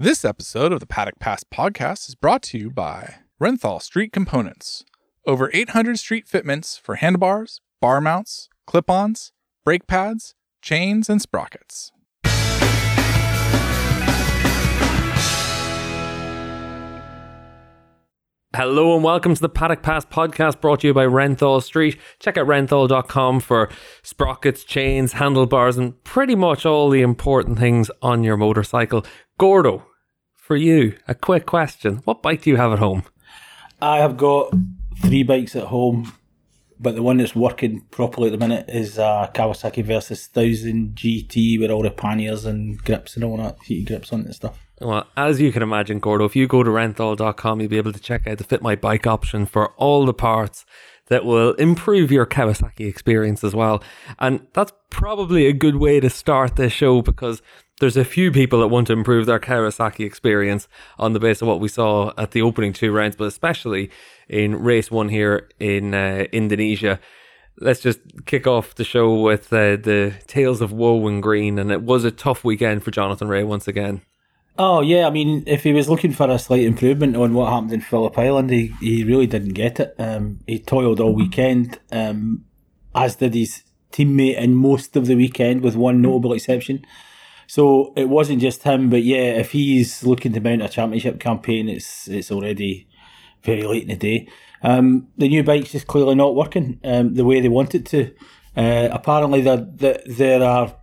This episode of the Paddock Pass podcast is brought to you by Renthal Street Components. Over 800 street fitments for handlebars, bar mounts, clip ons, brake pads, chains, and sprockets. Hello and welcome to the Paddock Pass podcast brought to you by Renthal Street. Check out renthal.com for sprockets, chains, handlebars, and pretty much all the important things on your motorcycle. Gordo, for you, a quick question. What bike do you have at home? I have got three bikes at home, but the one that's working properly at the minute is uh, Kawasaki Versys 1000 GT with all the panniers and grips and all that, heated grips on it and stuff. Well, as you can imagine, Gordo, if you go to renthal.com, you'll be able to check out the Fit My Bike option for all the parts that will improve your Kawasaki experience as well. And that's probably a good way to start this show because there's a few people that want to improve their Kawasaki experience on the basis of what we saw at the opening two rounds, but especially in race one here in uh, Indonesia. Let's just kick off the show with uh, the tales of woe and green, and it was a tough weekend for Jonathan Rea once again. Oh yeah, I mean, if he was looking for a slight improvement on what happened in Phillip Island, he, he really didn't get it. Um, he toiled all weekend, um, as did his teammate in most of the weekend, with one notable exception. So it wasn't just him, but yeah, if he's looking to mount a championship campaign, it's it's already very late in the day. Um, the new bike's just clearly not working um, the way they want it to. Uh, apparently, they there are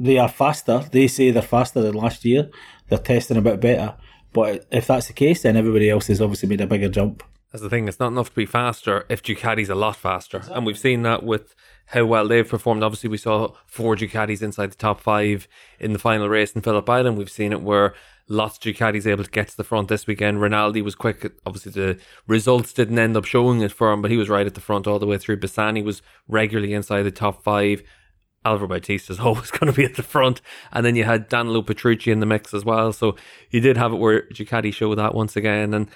they are faster. They say they're faster than last year they're testing a bit better. But if that's the case, then everybody else has obviously made a bigger jump. That's the thing. It's not enough to be faster if Ducati's a lot faster, exactly. and we've seen that with how well they've performed. Obviously, we saw four Ducatis inside the top five in the final race in Phillip Island. We've seen it where lots of Ducatis able to get to the front this weekend. Rinaldi was quick. Obviously, the results didn't end up showing it for him, but he was right at the front all the way through. Bassani was regularly inside the top five. Alvaro Bautista is always going to be at the front. And then you had Danilo Petrucci in the mix as well. So you did have it where Ducati showed that once again. And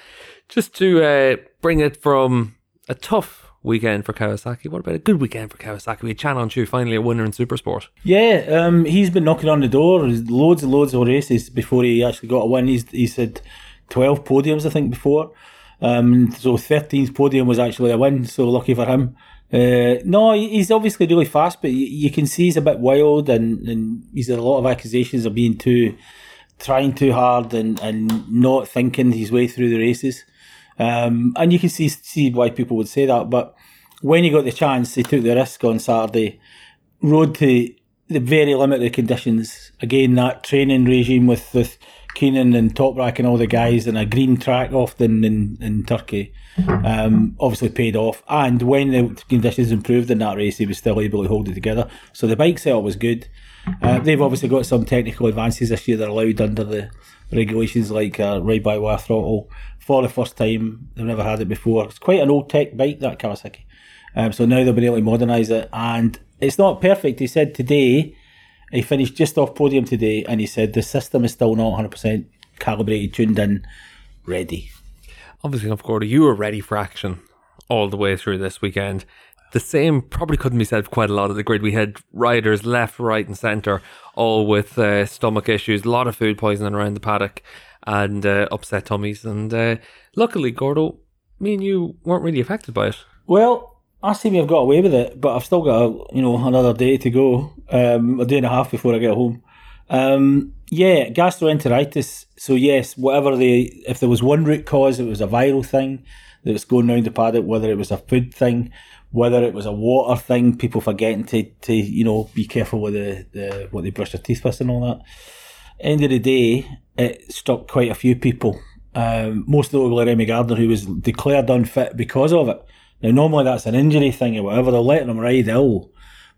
just to uh, bring it from a tough weekend for Kawasaki, what about a good weekend for Kawasaki? We had Can Öncü, finally a winner in Supersport. Yeah, um, he's been knocking on the door. Loads and loads of races before he actually got a win. He's, he's had 12 podiums, I think, before. Um, so 13th podium was actually a win. So lucky for him. Uh, no, he's obviously really fast, but you, you, can see he's a bit wild, and, and he's had a lot of accusations of being too, trying too hard, and, and not thinking his way through the races. Um, and you can see see why people would say that. But when he got the chance, he took the risk on Saturday, rode to the very limited conditions. Again, that training regime with with Kenan and Toprak and all the guys in a green track often in, in Turkey um, obviously paid off. And when the conditions improved in that race, he was still able to hold it together. So the bike setup was good. Uh, they've obviously got some technical advances this year that are allowed under the regulations like uh, ride by wire throttle for the first time. They've never had it before. It's quite an old tech bike, that Kawasaki. Um, so now they've been able to modernise it. And it's not perfect. He said today he finished just off podium today, and he said the system is still not 100% calibrated, tuned in, ready. Obviously, of course, you were ready for action all the way through this weekend. The same probably couldn't be said for quite a lot of the grid. We had riders left, right, and centre, all with uh, stomach issues, a lot of food poisoning around the paddock, and uh, upset tummies. And uh, luckily, Gordo, me and you weren't really affected by it. Well, I seem to have got away with it, but I've still got a, you know another day to go, um, a day and a half before I get home. Um, yeah, gastroenteritis. So yes, whatever the if there was one root cause, it was a viral thing that was going around the paddock. Whether it was a food thing, whether it was a water thing, people forgetting to, to you know be careful with the, the what they brush their teeth with and all that. End of the day, it struck quite a few people. Um, most notably Remy Gardner, who was declared unfit because of it. Now, normally that's an injury thing or whatever. They're letting him ride ill.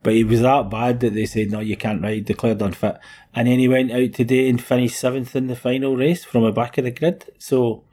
But he was that bad that they said, no, you can't ride, declared unfit. And then he went out today and finished seventh in the final race from the back of the grid. So,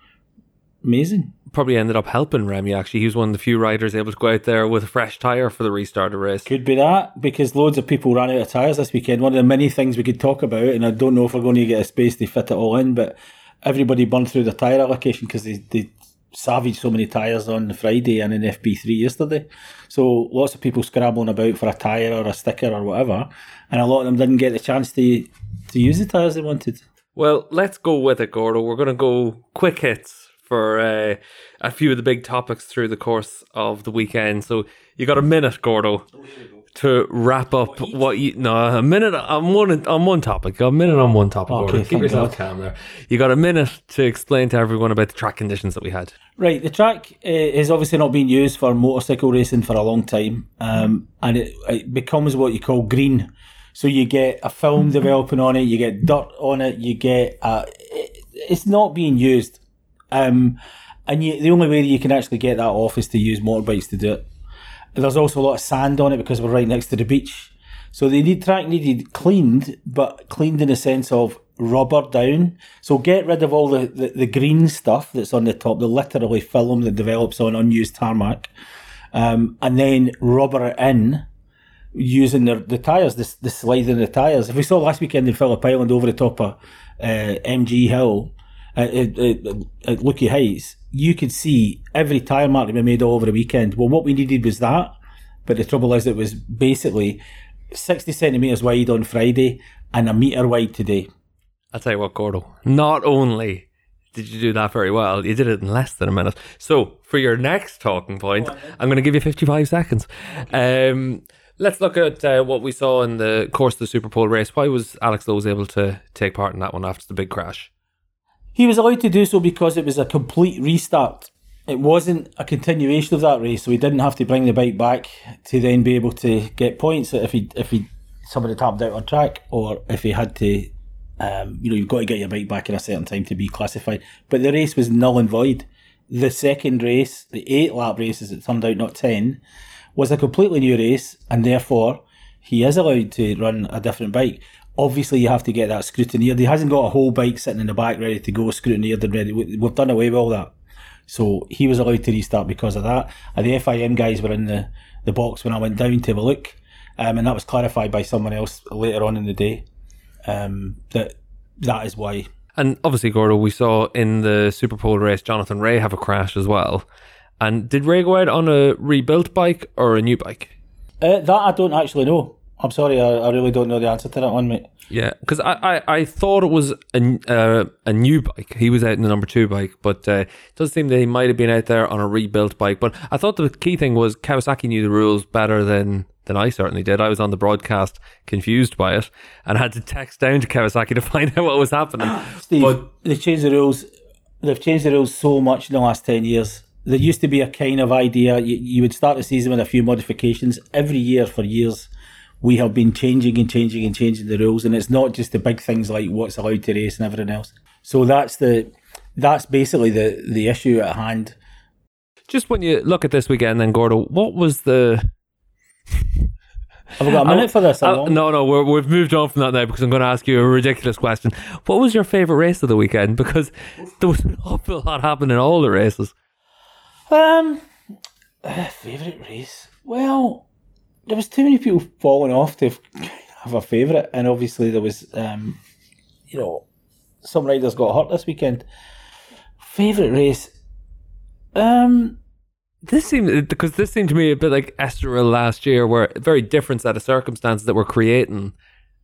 amazing. Probably ended up helping Remy, actually. He was one of the few riders able to go out there with a fresh tyre for the restart of the race. Could be that, because loads of people ran out of tyres this weekend. One of the many things we could talk about, and I don't know if we're going to get a space to fit it all in, but everybody burned through the tyre allocation because they, they savaged so many tyres on Friday and in FP3 yesterday. So lots of people scrabbling about for a tyre or a sticker or whatever, and a lot of them didn't get the chance to to use the tyres they wanted. Well, let's go with it, Gordo. We're going to go quick hits for uh, a few of the big topics through the course of the weekend. So you got a minute, Gordo, to wrap up what you. No, a minute on one on one topic. A minute on one topic. Okay, Gordo. Keep yourself God. calm there. You got a minute to explain to everyone about the track conditions that we had. Right, the track uh, is obviously not being used for motorcycle racing for a long time, um, and it, it becomes what you call green. So you get a film developing on it, you get dirt on it, you get uh, it, it's not being used, um, and you, the only way that you can actually get that off is to use motorbikes to do it. There's also a lot of sand on it because we're right next to the beach. So the need track needed cleaned, but cleaned in the sense of rubber down. So get rid of all the, the, the green stuff that's on the top, the literally film that develops on unused tarmac, um, and then rubber it in using the, the tyres, the, the slide in the tyres. If we saw last weekend in Phillip Island over the top of uh, MG Hill at, at, at, Lukey Heights, you could see every tyre mark that we made all over the weekend. Well, what we needed was that, but the trouble is it was basically 60 centimetres wide on Friday and a metre wide today. I'll tell you what, Gordo. Not only did you do that very well, you did it in less than a minute. So, for your next talking point, I'm going to give you 55 seconds. Um, let's look at uh, what we saw in the course of the Super Pole race. Why was Alex Lowes able to take part in that one after the big crash? He was allowed to do so because it was a complete restart. It wasn't a continuation of that race, so he didn't have to bring the bike back to then be able to get points if he if he somebody tapped out on track or if he had to. Um, you know, you've got to get your bike back in a certain time to be classified. But the race was null and void. The second race, the eight lap race, as it turned out, not ten, was a completely new race, and therefore he is allowed to run a different bike. Obviously, you have to get that scrutineered. He hasn't got a whole bike sitting in the back ready to go, scrutineered and ready. We- We've done away with all that. So he was allowed to restart because of that. And the FIM guys were in the, the box when I went down to have a look. Um, and that was clarified by someone else later on in the day. Um, that that is why. And obviously, Gordo, we saw in the Super Pole race Jonathan Rea have a crash as well. And did Rea go out on a rebuilt bike or a new bike? Uh, that I don't actually know. I'm sorry, I, I really don't know the answer to that one, mate. Yeah, because I, I, I thought it was a, uh, a new bike. He was out in the number two bike, but uh, it does seem that he might have been out there on a rebuilt bike. But I thought the key thing was Kawasaki knew the rules better than, than I certainly did. I was on the broadcast confused by it and had to text down to Kawasaki to find out what was happening. Steve, But- they've changed the rules. They've changed the rules so much in the last 10 years. There used to be a kind of idea, you, you would start the season with a few modifications. Every year for years, we have been changing and changing and changing the rules. And it's not just the big things like what's allowed to race and everything else. So that's the that's basically the, the issue at hand. Just when you look at this weekend, then Gordo, what was the Have we got a minute for this? Along? no, no, we're, we've moved on from that now because I'm going to ask you a ridiculous question. What was your favourite race of the weekend? Because there was an awful lot happening in all the races. Um, uh, favourite race? Well, there was too many people falling off to have a favourite, and obviously there was, um, you know, some riders got hurt this weekend. Favourite race? Um, This seemed because this seemed to me a bit like Estoril last year, where a very different set of circumstances that were creating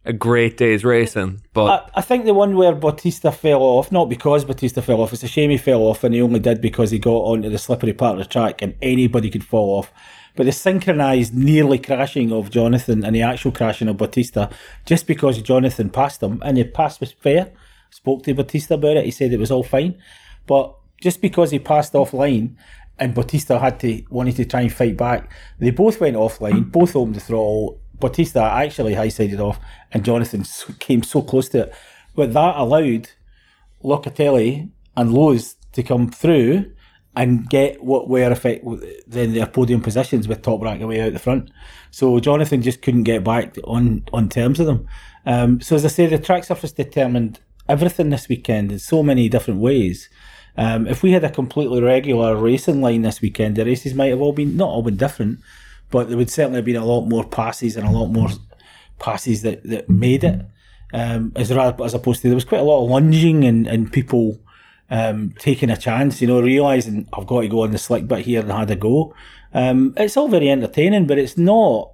a great day's racing. But I, I think the one where Bautista fell off, not because Bautista fell off, it's a shame he fell off, and he only did because he got onto the slippery part of the track, and anybody could fall off. But the synchronised nearly crashing of Jonathan and the actual crashing of Bautista, just because Jonathan passed him, and the pass was fair, spoke to Bautista about it, he said it was all fine. But just because he passed offline and Bautista had to wanted to try and fight back, they both went offline, both opened the throttle. Bautista actually high sided off, and Jonathan came so close to it. But that allowed Locatelli and Lowes to come through and get what were effect then their podium positions with Toprak away out the front. So Jonathan just couldn't get back on on terms with them. Um, so as I say, the track surface determined everything this weekend in so many different ways. Um, if we had a completely regular racing line this weekend, the races might have all been not all been different, but there would certainly have been a lot more passes and a lot more passes that, that made it. Um, as as opposed to there was quite a lot of lunging and, and people um, taking a chance, you know, realizing I've got to go on the slick bit here and had a go. Um, it's all very entertaining, but it's not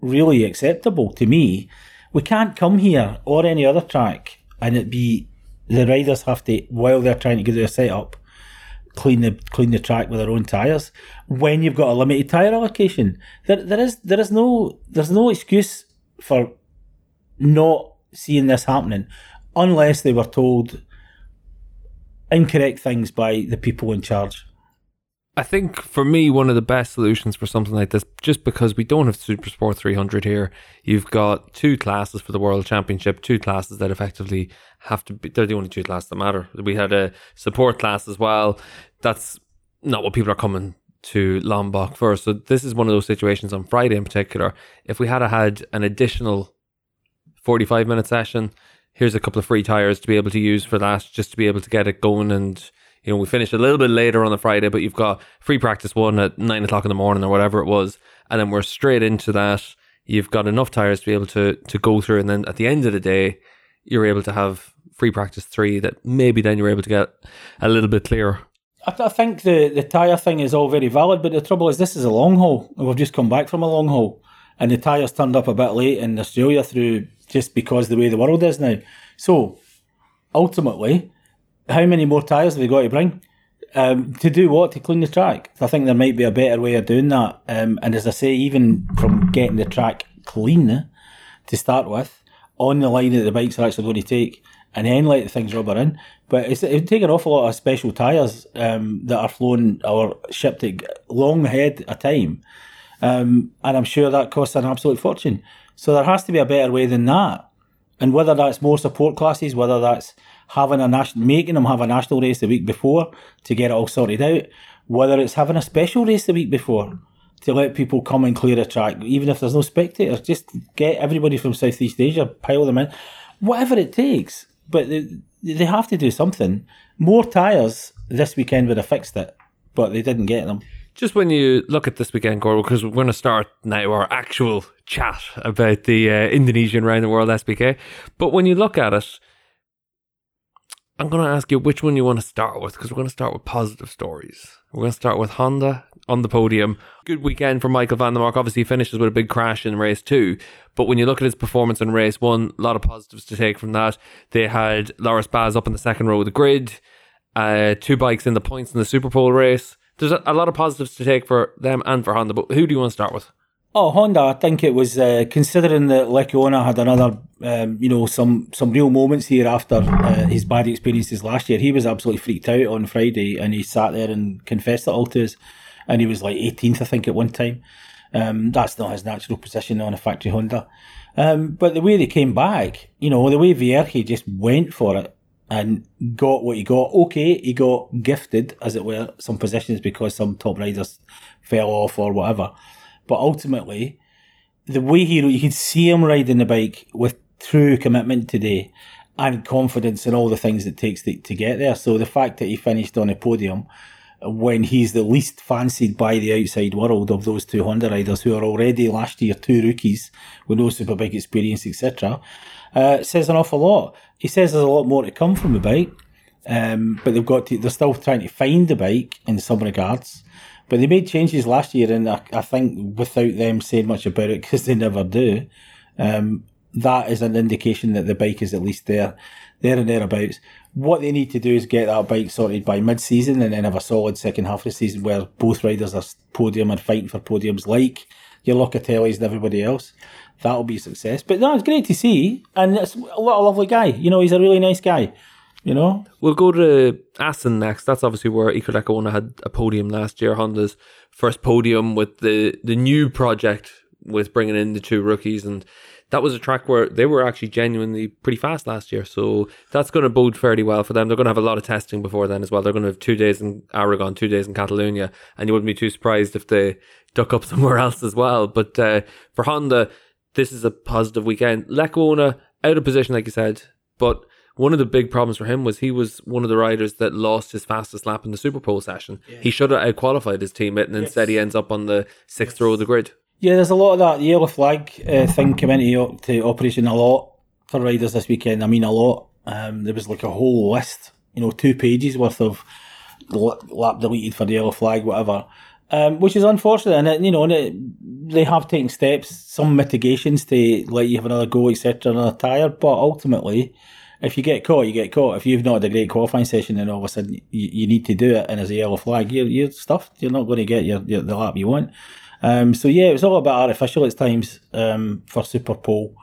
really acceptable to me. We can't come here or any other track and it be the riders have to, while they're trying to get their setup, clean the clean the track with their own tyres. When you've got a limited tyre allocation, there there is there is no there's no excuse for not seeing this happening, unless they were told incorrect things by the people in charge. I think for me, one of the best solutions for something like this, just because we don't have Super Sport 300 here, you've got two classes for the World Championship, two classes that effectively have to be, they're the only two classes that matter. We had a support class as well. That's not what people are coming to Lombok for. So this is one of those situations on Friday in particular. If we had had an additional 45 minute session, here's a couple of free tires to be able to use for that, just to be able to get it going and you know, we finished a little bit later on the Friday, but you've got free practice one at nine o'clock in the morning or whatever it was, and then we're straight into that. You've got enough tires to be able to to go through, and then at the end of the day, you're able to have free practice three that maybe then you're able to get a little bit clearer. I, I think the the tire thing is all very valid, but the trouble is this is a long haul. We've just come back from a long haul, and the tires turned up a bit late in Australia through just because the way the world is now. So ultimately how many more tyres have they got to bring? Um, to do what? To clean the track. I think there might be a better way of doing that. Um, and as I say, even from getting the track clean to start with, on the line that the bikes are actually going to take, and then let the things rubber in. But it's, it would take an awful lot of special tyres um, that are flown or shipped long ahead of time. Um, and I'm sure that costs an absolute fortune. So there has to be a better way than that. And whether that's more support classes, whether that's having a national, making them have a national race the week before to get it all sorted out, whether it's having a special race the week before to let people come and clear a track, even if there's no spectators, just get everybody from Southeast Asia, pile them in, whatever it takes. But they, they have to do something. More tyres this weekend would have fixed it, but they didn't get them. Just when you look at this weekend, Gordon, because we're going to start now our actual chat about the uh, Indonesian round the world SBK. But when you look at it, I'm going to ask you which one you want to start with because we're going to start with positive stories. We're going to start with Honda on the podium. Good weekend for Michael van der Mark. Obviously, he finishes with a big crash in race two. But when you look at his performance in race one, a lot of positives to take from that. They had Loris Baz up in the second row of the grid, uh, two bikes in the points in the Superpole race. There's a, a lot of positives to take for them and for Honda. But who do you want to start with? Oh, Honda, I think it was uh, considering that Lecuona had another, um, you know, some some real moments here after uh, his bad experiences last year. He was absolutely freaked out on Friday, and he sat there and confessed it all to us. And he was like 18th, I think, at one time. Um, that's not his natural position on a factory Honda. Um, but the way they came back, you know, the way Vierge just went for it and got what he got. Okay, he got gifted, as it were, some positions because some top riders fell off or whatever. But ultimately, the way he you could see him riding the bike with true commitment today and confidence in all the things it takes to, to get there. So the fact that he finished on a podium when he's the least fancied by the outside world of those two Honda riders who are already last year two rookies with no super big experience, etc., uh, says an awful lot. He says there's a lot more to come from the bike, um, but they've got to, they're still trying to find the bike in some regards. But they made changes last year, and I, I think without them saying much about it, because they never do, um, that is an indication that the bike is at least there, there and thereabouts. What they need to do is get that bike sorted by mid-season, and then have a solid second half of the season where both riders are podium and fighting for podiums, like your Locatellis and everybody else. That'll be a success. But no, it's great to see, and it's a lovely guy. You know, he's a really nice guy. You know, we'll go to Assen next. That's obviously where Lecuona had a podium last year. Honda's first podium with the the new project with bringing in the two rookies, and that was a track where they were actually genuinely pretty fast last year. So that's going to bode fairly well for them. They're going to have a lot of testing before then as well. They're going to have two days in Aragon, two days in Catalonia, and you wouldn't be too surprised if they duck up somewhere else as well. But uh, for Honda, this is a positive weekend. Lecuona out of position, like you said, but one of the big problems for him was he was one of the riders that lost his fastest lap in the Super Superpole session. Yeah. He should have outqualified his teammate, and instead yes. he ends up on the sixth yes. row of the grid. Yeah, there's a lot of that yellow flag uh, thing coming into to operation a lot for riders this weekend. I mean, a lot. Um, there was like a whole list, you know, two pages worth of lap deleted for the yellow flag, whatever. Um, which is unfortunate, and it, you know, and it, they have taken steps, some mitigations to let you have another go, etc., on a tire. But ultimately, if you get caught, you get caught. If you've not had a great qualifying session and all of a sudden you, you need to do it and there's a yellow flag, you're, you're stuffed. You're not going to get your, your the lap you want. Um, so yeah, it was all a bit artificial at times um, for Super Pole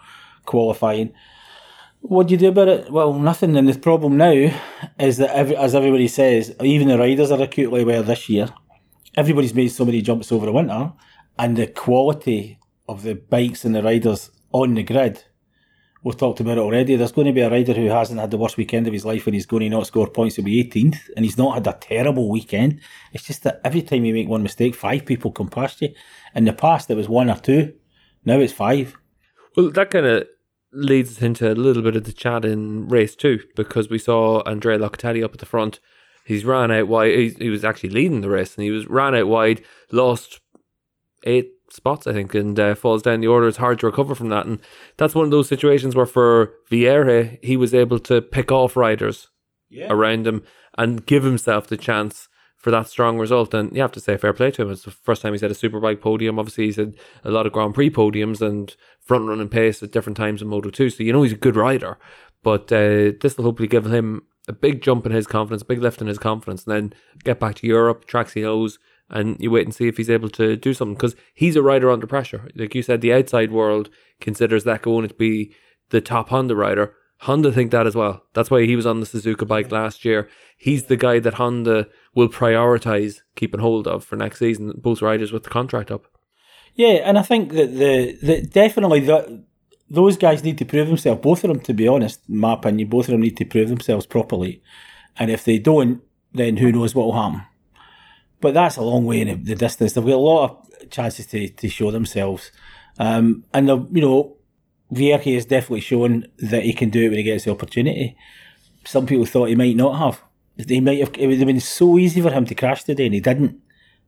qualifying. What do you do about it? Well, nothing. And the problem now is that, every, as everybody says, even the riders are acutely aware this year. Everybody's made so many jumps over the winter, and the quality of the bikes and the riders on the grid we've talked about it already. There's going to be a rider who hasn't had the worst weekend of his life and he's going to not score points. He'll be 18th and he's not had a terrible weekend. It's just that every time you make one mistake, five people come past you. In the past, it was one or two. Now it's five. Well, that kind of leads us into a little bit of the chat in race two because we saw Andrea Locatelli up at the front. He's ran out wide. He, he was actually leading the race and he was ran out wide, lost eight spots, I think, and uh, falls down the order. It's hard to recover from that. And that's one of those situations where for Vierge, he was able to pick off riders yeah. around him and give himself the chance for that strong result. And you have to say fair play to him. It's the first time he's had a superbike podium. Obviously, he's had a lot of Grand Prix podiums and front running pace at different times in Moto 2. So you know he's a good rider. But uh, this will hopefully give him a big jump in his confidence, a big lift in his confidence, and then get back to Europe, tracks he knows, and you wait and see if he's able to do something because he's a rider under pressure. Like you said, the outside world considers that going to be the top Honda rider. Honda think that as well. That's why he was on the Suzuka bike last year. He's the guy that Honda will prioritize keeping hold of for next season. Both riders with the contract up. Yeah, and I think that the, the definitely that those guys need to prove themselves. Both of them, to be honest, my opinion, both of them need to prove themselves properly. And if they don't, then who knows what will happen. But that's a long way in the distance. They've got a lot of chances to, to show themselves. Um, and, the, you know, Vierge has definitely shown that he can do it when he gets the opportunity. Some people thought he might not have. He might have. It would have been so easy for him to crash today, and he didn't.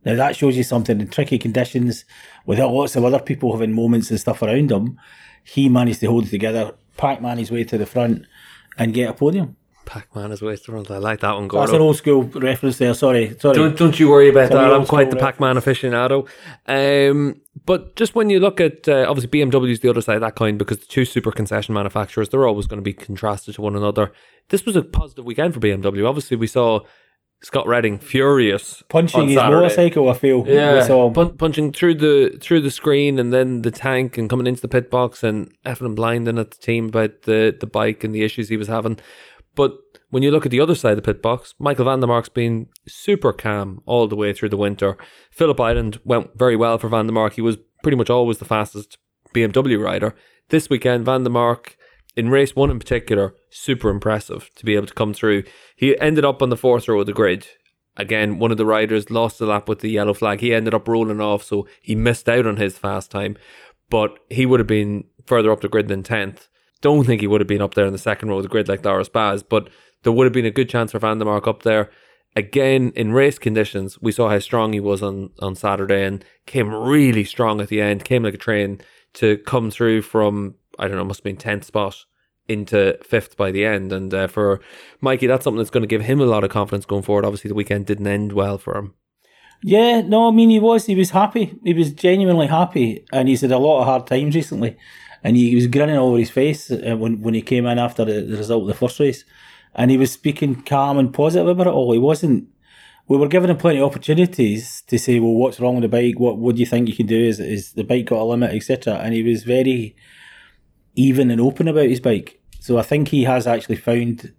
Now that shows you something. In tricky conditions, with lots of other people having moments and stuff around him, he managed to hold it together, Pac-Man his way to the front, and get a podium. Pac-Man is wasted front. I like that one, Gordo. That's an old school reference there. Sorry, sorry. Don't, don't you worry about that. I'm quite the Pac-Man aficionado. Um, but just when you look at uh, obviously BMW is the other side of that coin because the two super concession manufacturers they're always going to be contrasted to one another. This was a positive weekend for BMW. Obviously, we saw Scott Redding furious punching his motorcycle. I feel yeah, pun- punching through the through the screen and then the tank and coming into the pit box and effing and blinding at the team about the the bike and the issues he was having. But when you look at the other side of the pit box, Michael van der Mark's been super calm all the way through the winter. Phillip Island went very well for van der Mark. He was pretty much always the fastest BMW rider. This weekend, van der Mark, in race one in particular, super impressive to be able to come through. He ended up on the fourth row of the grid. Again, one of the riders lost the lap with the yellow flag. He ended up rolling off, so he missed out on his fast time. But he would have been further up the grid than 10th don't think he would have been up there in the second row of the grid like Loris Baz, but there would have been a good chance for Van der Mark up there. Again, in race conditions, we saw how strong he was on, on Saturday and came really strong at the end, came like a train to come through from, I don't know, must have been 10th spot into fifth by the end. And uh, for Mikey, that's something that's going to give him a lot of confidence going forward. Obviously, the weekend didn't end well for him. Yeah, no, I mean, he was, he was happy. He was genuinely happy. And he's had a lot of hard times recently and he, was grinning all over his face uh, when when he came in after the, the result of the first race, and he was speaking calm and positive about it all. He wasn't. We were giving him plenty of opportunities to say, "Well, what's wrong with the bike? What what do you think you can do? Is is the bike got a limit, etc." And he was very even and open about his bike. So I think he has actually found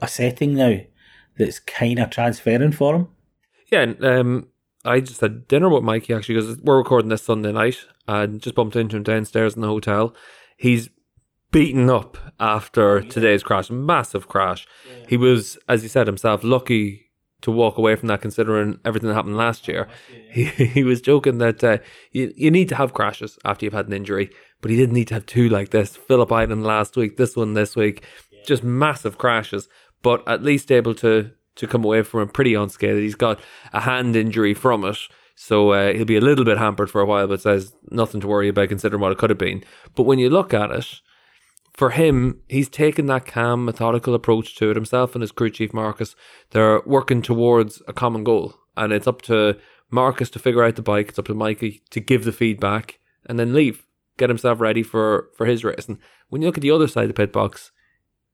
a setting now that's kind of transferring for him. Yeah, um, I just had dinner with Mikey actually because we're recording this Sunday night and just bumped into him downstairs in the hotel. He's beaten up after yeah. today's crash, massive crash. Yeah. He was, as he said himself, lucky to walk away from that considering everything that happened last year. He, he was joking that uh, you, you need to have crashes after you've had an injury, but he didn't need to have two like this. Phillip Island last week, this one this week, just massive crashes, but at least able to to come away from it pretty unscathed. He's got a hand injury from it. So uh, he'll be a little bit hampered for a while, but says nothing to worry about considering what it could have been. But when you look at it, for him, he's taken that calm, methodical approach to it. Himself and his crew chief Marcus, they're working towards a common goal, and it's up to Marcus to figure out the bike. It's up to Mikey to give the feedback and then leave, get himself ready for for his race. And when you look at the other side of the pit box,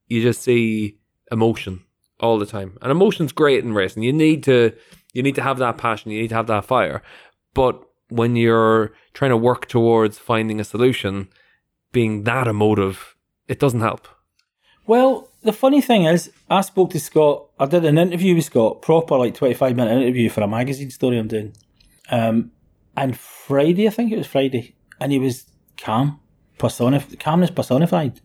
you just see emotion all the time. And emotion's great in racing. You need to you need to have that passion, you need to have that fire. But when you're trying to work towards finding a solution, being that emotive, it doesn't help. Well, the funny thing is, I spoke to Scott. I did an interview with Scott, proper like twenty five minute interview for a magazine story I'm doing. Um, and Friday, I think it was Friday, and he was calm, personif- calmness personified.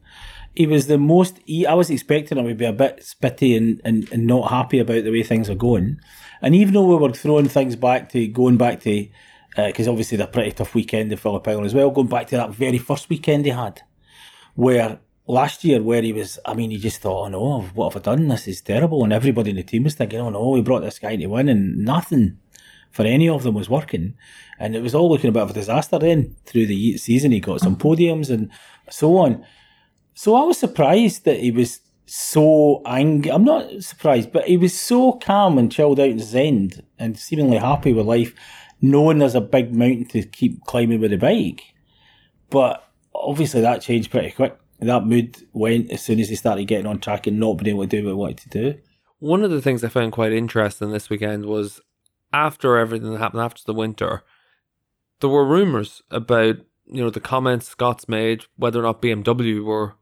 He was the most. He, I was expecting him to be a bit spitty and, and, and not happy about the way things are going. And even though we were throwing things back to going back to, because uh, obviously they're pretty tough weekend in Phillip Island as well, going back to that very first weekend he had, where last year where he was, I mean, he just thought, oh no, what have I done? This is terrible. And everybody in the team was thinking, oh no, we brought this guy to win and nothing for any of them was working. And it was all looking a bit of a disaster then through the season. He got some podiums and so on. So I was surprised that he was so angry. I'm not surprised, but he was so calm and chilled out and end and seemingly happy with life, knowing there's a big mountain to keep climbing with the bike. But obviously that changed pretty quick that mood went as soon as he started getting on track and not being able to do what he wanted to do. One of the things I found quite interesting this weekend was after everything that happened after the winter, there were rumours about you know the comments Scott's made whether or not BMW were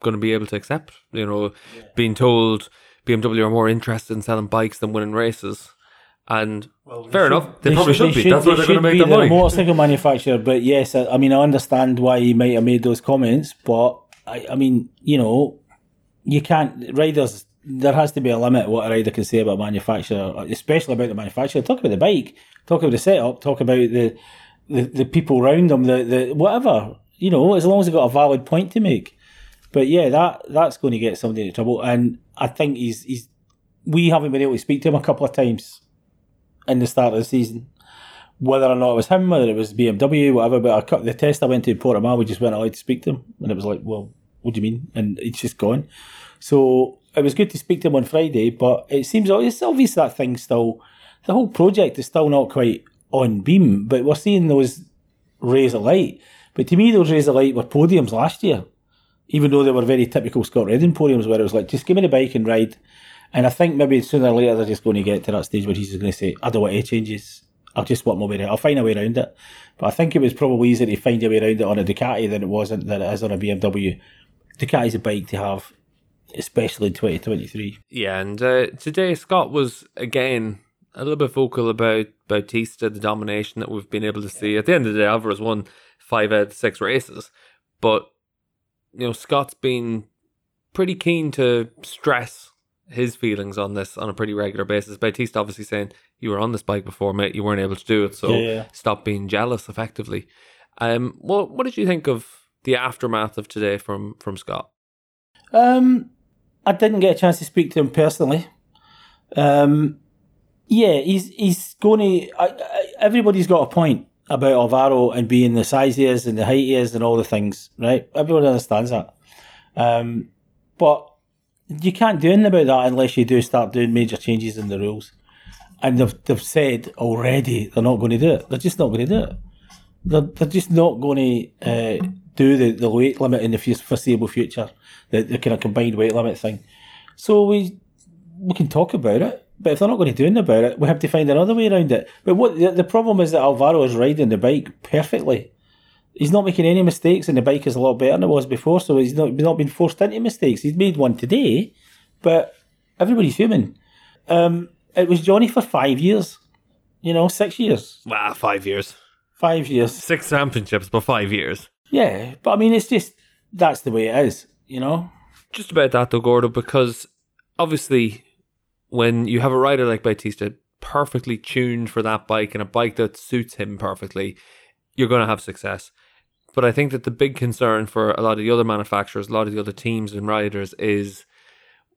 going to be able to accept. You know, yeah. being told BMW are more interested in selling bikes than winning races. And well, fair should, enough, they, they probably should, should, be. That's where they're going to make their money. motorcycle manufacturer, but yes, I, I mean I understand why he might have made those comments, but I, I mean, you know, you can't riders. There has to be a limit what a rider can say about manufacturer, especially about the manufacturer. Talk about the bike, talk about the setup, talk about the the, the people around them, the the whatever. You know, as long as they've got a valid point to make. But yeah, that that's going to get somebody into trouble, and I think he's he's. We haven't been able to speak to him a couple of times in the start of the season whether or not it was him, whether it was BMW, whatever. But I the test I went to in Portimao, we just went allowed to speak to him, and it was like, well, what do you mean? And he's just gone. So it was good to speak to him on Friday, but it seems it's obvious that thing still, the whole project is still not quite on beam. But we're seeing those rays of light. But to me, those rays of light were podiums last year, even though they were very typical Scott Redding podiums, where it was like, just give me the bike and ride. And I think maybe sooner or later they're just going to get to that stage where he's just going to say, I don't want any changes. I'll just want my way around. I'll find a way around it. But I think it was probably easier to find a way around it on a Ducati than it wasn't than it is on a BMW. Ducati's a bike to have, especially in 2023. Yeah, and uh, today Scott was again a little bit vocal about Bautista, the domination that we've been able to see. At the end of the day, Alvaro's won five out of six races, but you know Scott's been pretty keen to stress his feelings on this on a pretty regular basis. Bautista obviously saying you were on this bike before, mate. You weren't able to do it, so yeah, yeah. stop being jealous. Effectively, um, what what did you think of the aftermath of today from from Scott? Um, I didn't get a chance to speak to him personally. Um, yeah, he's he's going to. I, I, everybody's got a point about Alvaro and being the size he is and the height he is and all the things, right? Everyone understands that. Um, but you can't do anything about that unless you do start doing major changes in the rules and they've, they've said already they're not going to do it. They're just not going to do it. They're, they're just not going to uh, do the, the weight limit in the foreseeable future, the, the kind of combined weight limit thing. So we we can talk about it, but if they're not going to do anything about it, we have to find another way around it. But what the, the problem is that Alvaro is riding the bike perfectly. He's not making any mistakes, and the bike is a lot better than it was before. So he's not not been forced into mistakes. He's made one today, but everybody's human. Um, it was Johnny for five years. You know, six years. Wow, five years. Five years. Six championships, but five years. Yeah, but I mean, it's just that's the way it is. You know. Just about that though, Gordo, because obviously, when you have a rider like Bautista, perfectly tuned for that bike and a bike that suits him perfectly, you're going to have success. But I think that the big concern for a lot of the other manufacturers, a lot of the other teams and riders is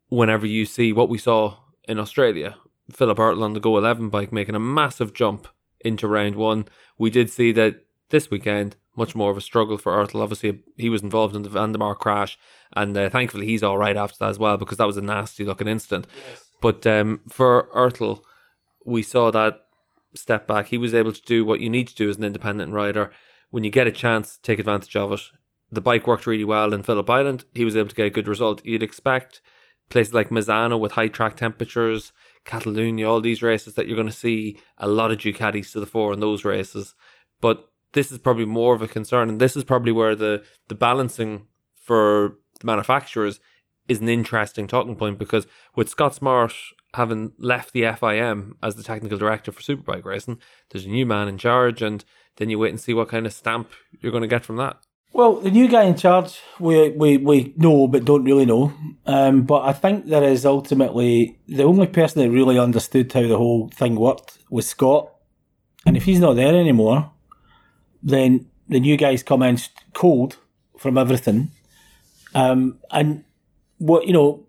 whenever you see what we saw in Australia, Philipp Öttl on the GoEleven bike making a massive jump into round one. We did see that this weekend, much more of a struggle for Öttl. Obviously, he was involved in the Van der Mark crash, and uh, thankfully he's all right after that as well because that was a nasty looking incident. Yes. But um, for Öttl, we saw that step back. He was able to do what you need to do as an independent rider. When you get a chance, take advantage of it. the bike worked really well in Phillip Island. He was able to get a good result. You'd expect places like Misano with high track temperatures, Catalunya, all these races that you're going to see a lot of Ducatis to the fore in those races. But this is probably more of a concern, and this is probably where the the balancing for the manufacturers is an interesting talking point because with Scott Smart having left the FIM as the technical director for Superbike racing, there's a new man in charge, and then you wait and see what kind of stamp you're going to get from that. Well, the new guy in charge, we we, we know but don't really know. Um, but I think there is ultimately the only person that really understood how the whole thing worked was Scott. And if he's not there anymore, then the new guys come in cold from everything. Um, and what you know,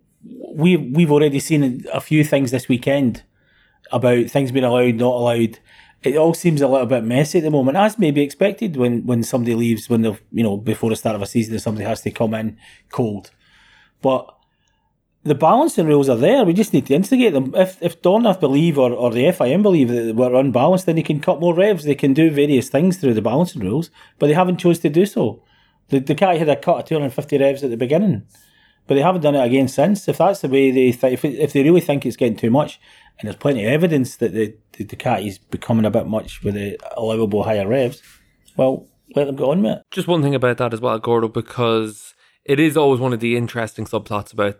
we we've already seen a few things this weekend about things being allowed, not allowed it all seems a little bit messy at the moment, as may be expected when, when somebody leaves when they've you know before the start of a season, and somebody has to come in cold. But the balancing rules are there. We just need to instigate them. If if Dorna believe or, or the FIM believe that we're unbalanced, then they can cut more revs. They can do various things through the balancing rules, but they haven't chose to do so. The the cat had a cut of 250 revs at the beginning, but they haven't done it again since. If that's the way they th- if, if they really think it's getting too much, and there's plenty of evidence that the, the Ducati is becoming a bit much with the allowable higher revs. Well, let them go on with it. Just one thing about that as well, Gordo, because it is always one of the interesting subplots about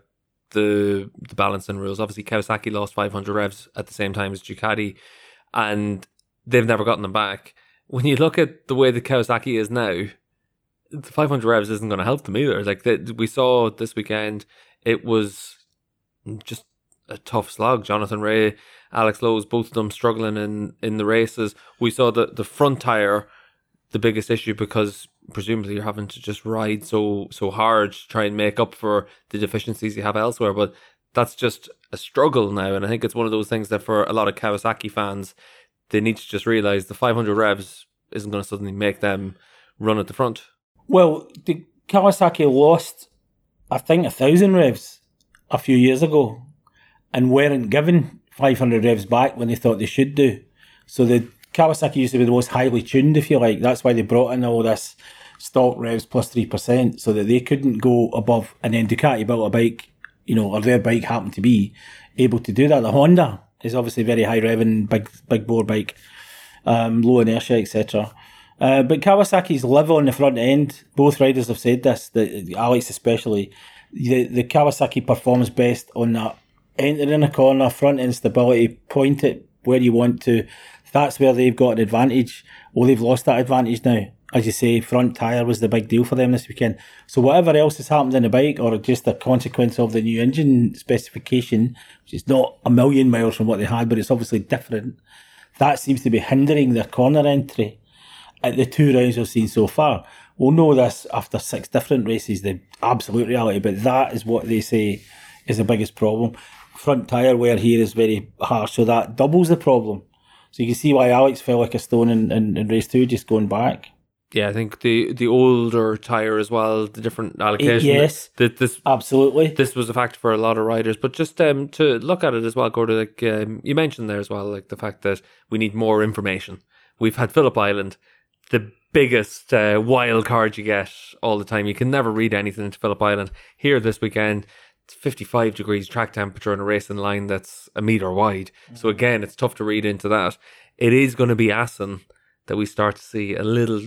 the the balancing rules. Obviously, Kawasaki lost 500 revs at the same time as Ducati, and they've never gotten them back. When you look at the way the Kawasaki is now, the 500 revs isn't going to help them either. Like the, we saw this weekend, it was just a tough slog. Jonathan Rea, Alex Lowes, both of them struggling in, in the races. We saw the, the front tire, the biggest issue because presumably you're having to just ride so so hard to try and make up for the deficiencies you have elsewhere. But that's just a struggle now, and I think it's one of those things that for a lot of Kawasaki fans, they need to just realize the 500 revs isn't going to suddenly make them run at the front. Well, the Kawasaki lost, I think, a thousand revs a few years ago and weren't given 500 revs back when they thought they should do. So the Kawasaki used to be the most highly tuned, if you like. That's why they brought in all this stock revs plus 3% so that they couldn't go above. And then Ducati built a bike, you know, or their bike happened to be able to do that. The Honda is obviously very high revving, big, big bore bike, um, low inertia, etc. Uh, but Kawasaki's live on the front end. Both riders have said this, the, Alex especially. The, the Kawasaki performs best on that entering a corner, front end stability, point it where you want to. That's where they've got an advantage. Well, they've lost that advantage now. As you say, front tyre was the big deal for them this weekend. So whatever else has happened in the bike, or just a consequence of the new engine specification, which is not a million miles from what they had, but it's obviously different, that seems to be hindering their corner entry at the two rounds we've seen so far. We'll know this after six different races, the absolute reality, but that is what they say is the biggest problem front tyre wear here is very harsh, so that doubles the problem. So you can see why Alex fell like a stone in, in, in race two, just going back. Yeah, I think the the older tire as well, the different allocation. yes, that this absolutely. This was a factor for a lot of riders, but just um, to look at it as well, Gordon, like um, you mentioned there as well, like the fact that we need more information. We've had Phillip Island, the biggest uh, wild card you get all the time. You can never read anything into Phillip Island. Here this weekend, it's 55 degrees track temperature in a racing line that's a meter wide. Mm-hmm. So again, it's tough to read into that. It is going to be Assen that we start to see a little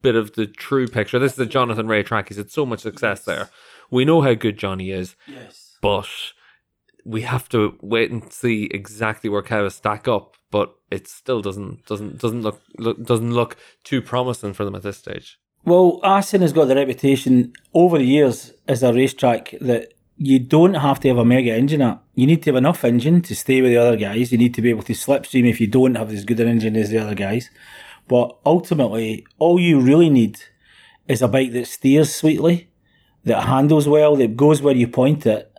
bit of the true picture. This is a Jonathan Rea track. He's had so much success yes. there. We know how good Johnny is. Yes. But we have to wait and see exactly where cows stack up. But it still doesn't doesn't doesn't look, look doesn't look too promising for them at this stage. Well, Assen has got the reputation over the years as a racetrack that you don't have to have a mega engine at. You need to have enough engine to stay with the other guys. You need to be able to slipstream if you don't have as good an engine as the other guys. But ultimately, all you really need is a bike that steers sweetly, that handles well, that goes where you point it,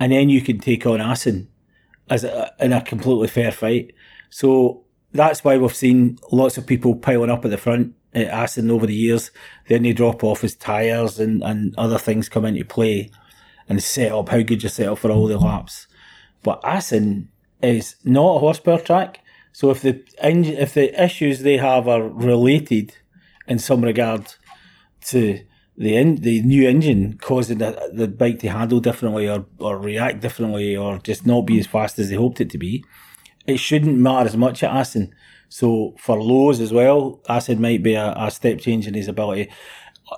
and then you can take on Assen as a, in a completely fair fight. So that's why we've seen lots of people piling up at the front at Assen over the years. Then they drop off as tyres and, and other things come into play and set up how good you set up for all the laps. But Assen is not a horsepower track. So if the if the issues they have are related in some regard to the in, the new engine causing the, the bike to handle differently or, or react differently or just not be as fast as they hoped it to be, it shouldn't matter as much at Assen. So for Lowes as well, Assen might be a, a step change in his ability.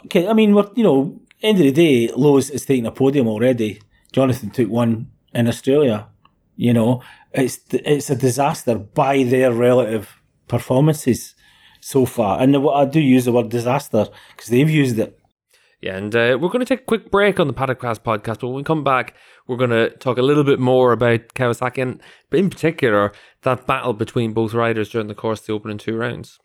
Okay, I mean, we're, you know, end of the day, Lowes is taking a podium already. Jonathan took one in Australia. You know, it's it's a disaster by their relative performances so far. And I do use the word disaster because they've used it. Yeah, and uh, we're going to take a quick break on the Paddock Pass podcast, but when we come back, we're going to talk a little bit more about Kawasaki and, in particular, that battle between both riders during the course of the opening two rounds.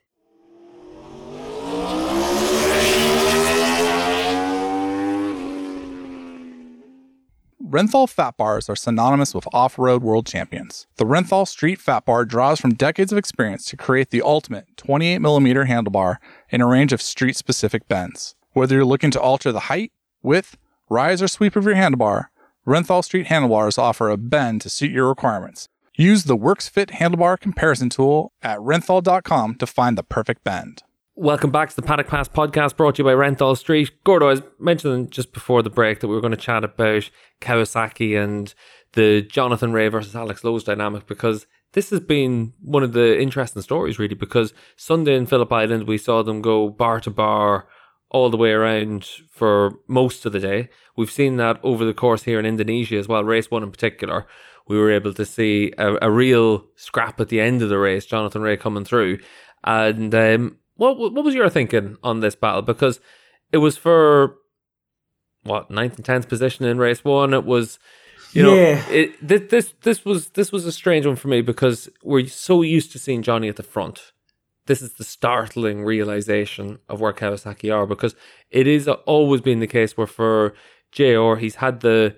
Renthal fat bars are synonymous with off road world champions. The Renthal Street Fat Bar draws from decades of experience to create the ultimate 28mm handlebar in a range of street specific bends. Whether you're looking to alter the height, width, rise, or sweep of your handlebar, Renthal Street handlebars offer a bend to suit your requirements. Use the WorksFit handlebar comparison tool at renthal.com to find the perfect bend. Welcome back to the Paddock Pass podcast brought to you by Renthal Street. Gordo, I was mentioning just before the break that we were going to chat about Kawasaki and the Jonathan Rea versus Alex Lowes dynamic because this has been one of the interesting stories, really, because Sunday in Phillip Island, we saw them go bar to bar all the way around for most of the day. We've seen that over the course here in Indonesia as well, race one in particular. We were able to see a, a real scrap at the end of the race, Jonathan Rea coming through. And um, what what was your thinking on this battle? Because it was for what ninth and tenth position in race one. It was, you know, Yeah. it, this this this was this was a strange one for me because we're so used to seeing Johnny at the front. This is the startling realization of where Kawasaki are because it is uh, always been the case where for JR he's had the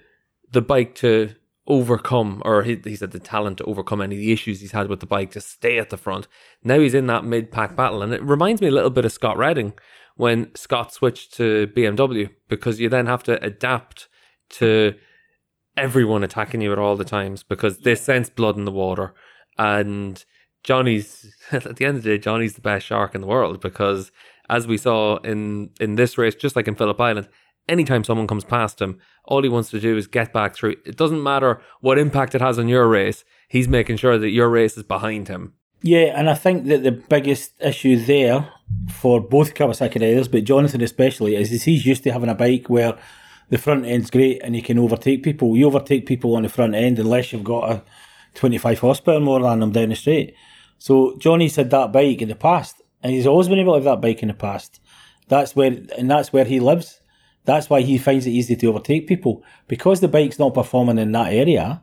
the bike to overcome, or he, he's had the talent to overcome any of the issues he's had with the bike to stay at the front. Now he's in that mid pack battle, and it reminds me a little bit of Scott Redding when Scott switched to BMW because you then have to adapt to everyone attacking you at all the times because they sense blood in the water. And Johnny's at the end of the day, Johnny's the best shark in the world because as we saw in in this race, just like in Phillip Island, anytime someone comes past him, all he wants to do is get back through. It doesn't matter what impact it has on your race. He's making sure that your race is behind him. Yeah, and I think that the biggest issue there for both Kawasaki riders, but Jonathan especially, is, is he's used to having a bike where the front end's great and you can overtake people. You overtake people on the front end unless you've got a 25 horsepower more than them down the straight. So Johnny's had that bike in the past, and he's always been able to have that bike in the past. That's where, and that's where he lives. That's why he finds it easy to overtake people because the bike's not performing in that area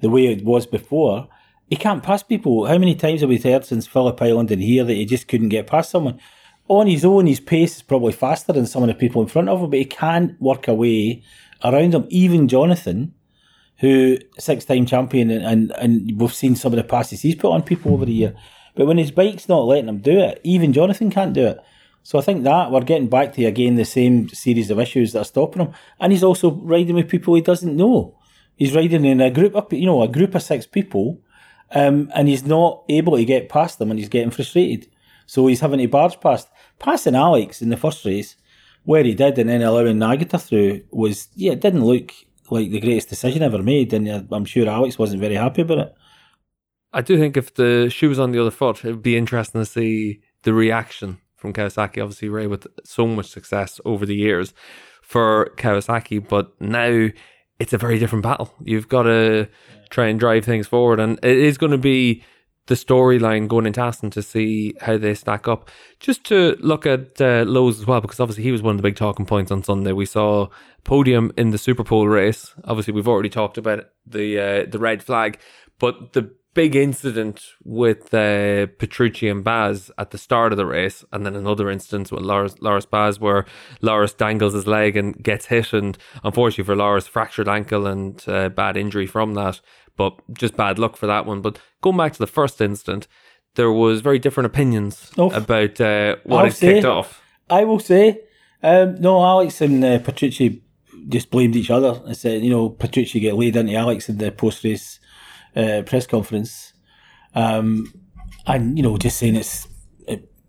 the way it was before. He can't pass people. How many times have we heard since Phillip Island and here that he just couldn't get past someone? On his own, his pace is probably faster than some of the people in front of him, but he can't work a way around them. Even Jonathan, who six time champion, and, and, and we've seen some of the passes he's put on people over the year. But when his bike's not letting him do it, even Jonathan can't do it. So I think that we're getting back to again the same series of issues that are stopping him. And he's also riding with people he doesn't know. He's riding in a group of you know, a group of six people, um, and he's not able to get past them and he's getting frustrated. So he's having to barge past. Passing Alex in the first race, where he did and then allowing Nagata through was yeah, it didn't look like the greatest decision ever made, and uh, I'm sure Alex wasn't very happy about it. I do think if the shoe was on the other foot, it would be interesting to see the reaction from Kawasaki. Obviously, Rea with so much success over the years for Kawasaki, but now it's a very different battle. You've got to try and drive things forward, and it is going to be the storyline going into Assen to see how they stack up. Just to look at uh, Lowes as well, because obviously he was one of the big talking points on Sunday. We saw podium in the Super Pole race. Obviously, we've already talked about the uh, the red flag, but the big incident with uh, Petrucci and Baz at the start of the race, and then another instance with Lars, Lars Baz where Lars dangles his leg and gets hit, and unfortunately for Lars, fractured ankle and uh, bad injury from that. But just bad luck for that one. But going back to the first instant, there was very different opinions Oh. about uh, what had kicked off. I will say, um, no, Alex and uh, Petrucci just blamed each other. I said, you know, Petrucci get laid into Alex in the post race uh, press conference, um, and you know, just saying it's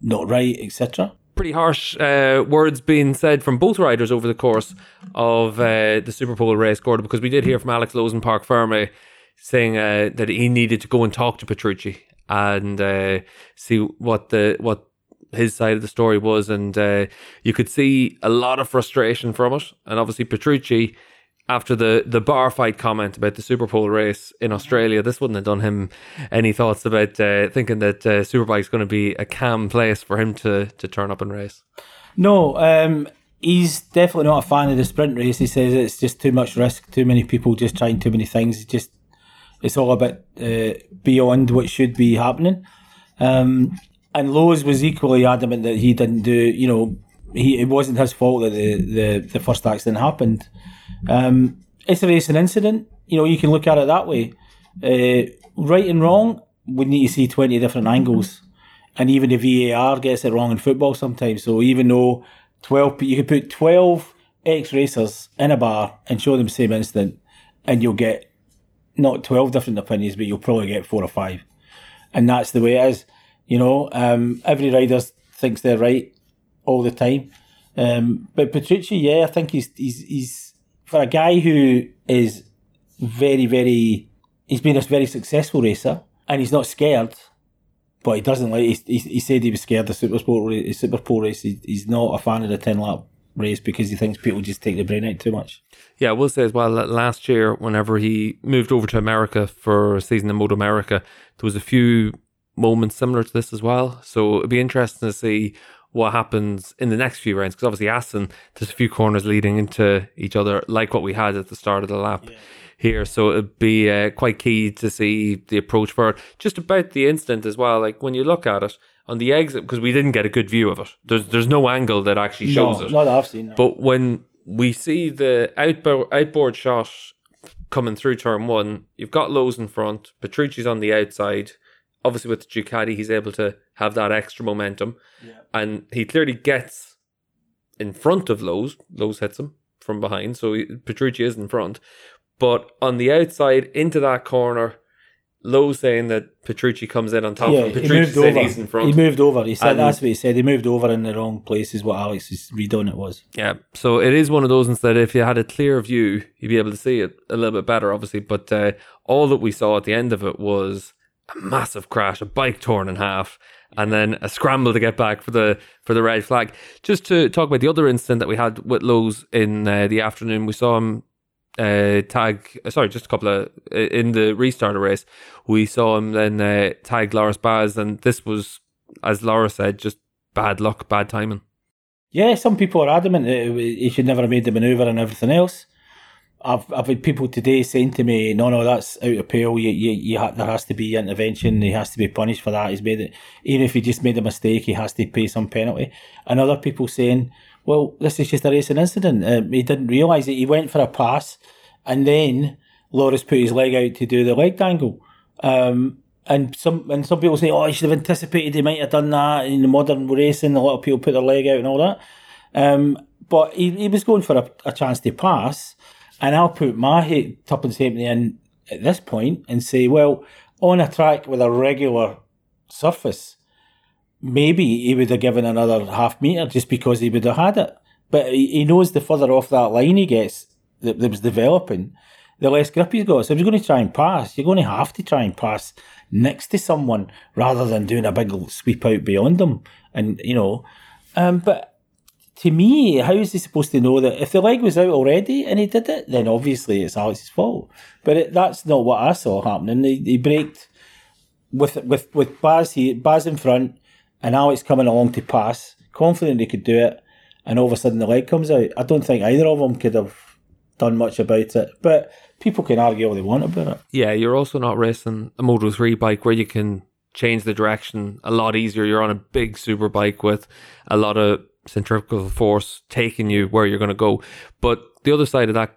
not right, etc. pretty harsh uh, words being said from both riders over the course of uh, the Super Pole race, Gordon, because we did hear from Alex Lowes in Parc Ferme saying uh, that he needed to go and talk to Petrucci and uh, see what the what his side of the story was, and uh, you could see a lot of frustration from it. And obviously, Petrucci, after the the bar fight comment about the Super Pole race in Australia, this wouldn't have done him any thoughts about uh, thinking that uh, Superbike's going to be a calm place for him to to turn up and race. No, um, he's definitely not a fan of the sprint race. He says it's just too much risk, too many people just trying too many things. Just it's all a bit uh, beyond what should be happening. Um, and Lowes was equally adamant that he didn't do, you know, he it wasn't his fault that the, the, the first accident happened. Um, it's a racing incident. You know, you can look at it that way. Uh, right and wrong, we need to see 20 different angles. And even the VAR gets it wrong in football sometimes. So even though 12, you could put 12 ex racers in a bar and show them the same incident, and you'll get not 12 different opinions, but you'll probably get four or five. And that's the way it is. You know, um, every rider thinks they're right all the time. Um, but Petrucci, yeah, I think he's, he's, he's, for a guy who is very, very, he's been a very successful racer and he's not scared, but he doesn't like, he, he, he said he was scared of Super Sport, Super Pole race. He, he's not a fan of the 10 lap race because he thinks people just take the brain out too much. Yeah, I will say as well that last year, whenever he moved over to America for a season in Moto America, there was a few moments similar to this as well. So it'd be interesting to see what happens in the next few rounds because obviously Assen there's a few corners leading into each other like what we had at the start of the lap yeah. here so it'd be uh, quite key to see the approach for it just about the incident as well like when you look at it on the exit because we didn't get a good view of it there's there's no angle that actually shows no, it not I've seen no. but when we see the outboard outboard shot coming through turn one you've got Lowes in front Petrucci's on the outside obviously with the Ducati, he's able to have that extra momentum, yeah. and he clearly gets in front of Lowes. Lowes hits him from behind, so he, Petrucci is in front. But on the outside into that corner, Lowes saying that Petrucci comes in on top. Yeah, Petrucci he moved over. he's in front. He moved over. He said and, that's what he said. He moved over in the wrong place. Is what Alex's read on it was. Yeah, so it is one of those instead. If you had a clear view, you'd be able to see it a little bit better, obviously. But uh, all that we saw at the end of it was a massive crash, a bike torn in half, and then a scramble to get back for the for the red flag. Just to talk about the other incident that we had with Lowes in uh, the afternoon, we saw him uh, tag. Uh, sorry, just a couple of uh, in the restarter race. We saw him then uh, tag Loris Baz, and this was, as Laura said, just bad luck, bad timing. Yeah, some people are adamant he should never have made the manoeuvre and everything else. I've I've had people today saying to me, "No, no, that's out of pale. You, you, you ha- there has to be intervention. He has to be punished for that. He's made it. Even if he just made a mistake, he has to pay some penalty." And other people saying, "Well, this is just a racing incident. Um, he didn't realise it. He went for a pass, and then Loris put his leg out to do the leg dangle." Um, and some and some people say, "Oh, he should have anticipated. He might have done that in the modern racing. A lot of people put their leg out and all that." Um, but he, he was going for a, a chance to pass and I'll put my tuppence halfpenny in at this point and say, well, on a track with a regular surface, maybe he would have given another half metre just because he would have had it. But he knows the further off that line he gets that, that was developing, the less grip he's got. So if you're going to try and pass, you're going to have to try and pass next to someone rather than doing a big sweep out beyond them. And, you know, um, but to me, how is he supposed to know that if the leg was out already and he did it, then obviously it's Alex's fault. But it, that's not what I saw happening. He, he braked with with with Baz, he Baz in front, and Alex coming along to pass, confident he could do it, and all of a sudden the leg comes out. I don't think either of them could have done much about it. But people can argue all they want about it. Yeah, you're also not racing a Moto 3 bike where you can change the direction a lot easier. You're on a big super bike with a lot of centrifugal force taking you where you're going to go. But the other side of that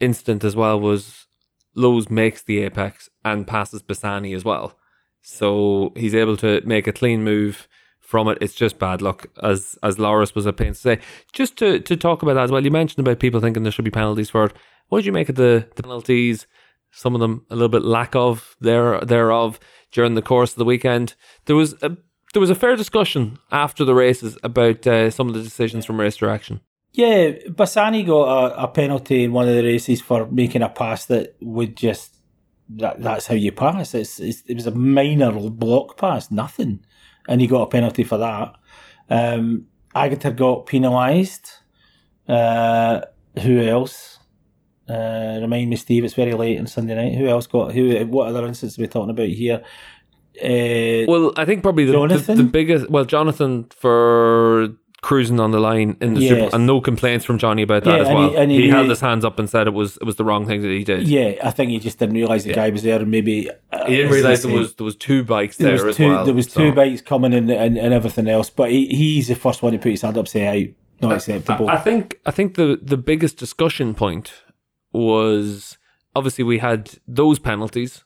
instant as well was Lowes makes the apex and passes Bassani as well. So he's able to make a clean move from it. It's just bad luck, as as Loris was a pain to say. Just to, to talk about that as well, you mentioned about people thinking there should be penalties for it. What did you make of the, the penalties? Some of them a little bit lack of there thereof during the course of the weekend. There was a there was a fair discussion after the races about uh, some of the decisions from race direction. Yeah, Bassani got a, a penalty in one of the races for making a pass that would just that that's how you pass. It's, it's it was a minor block pass, nothing, and he got a penalty for that. Um, Aegerter got penalised. Uh, who else? Uh, remind me, Steve. It's very late on Sunday night. Who else got? Who? What other incidents are we talking about here? Uh, Well, I think probably the, the, the biggest. Well, Jonathan for cruising on the line in the Yes. super, and no complaints from Johnny about that Yeah, as and well. he- and he he held his hands up and said it was it was the wrong thing that he did. yeah, I think he just didn't realise the Yeah. guy was there, and maybe uh, He didn't realize there was there was two bikes there there, was two well. there was so- two bikes coming and, and, and everything else. But he, he's the first one to put his hand up, say, "Hey, not acceptable." I think I think the the biggest discussion point was obviously we had those penalties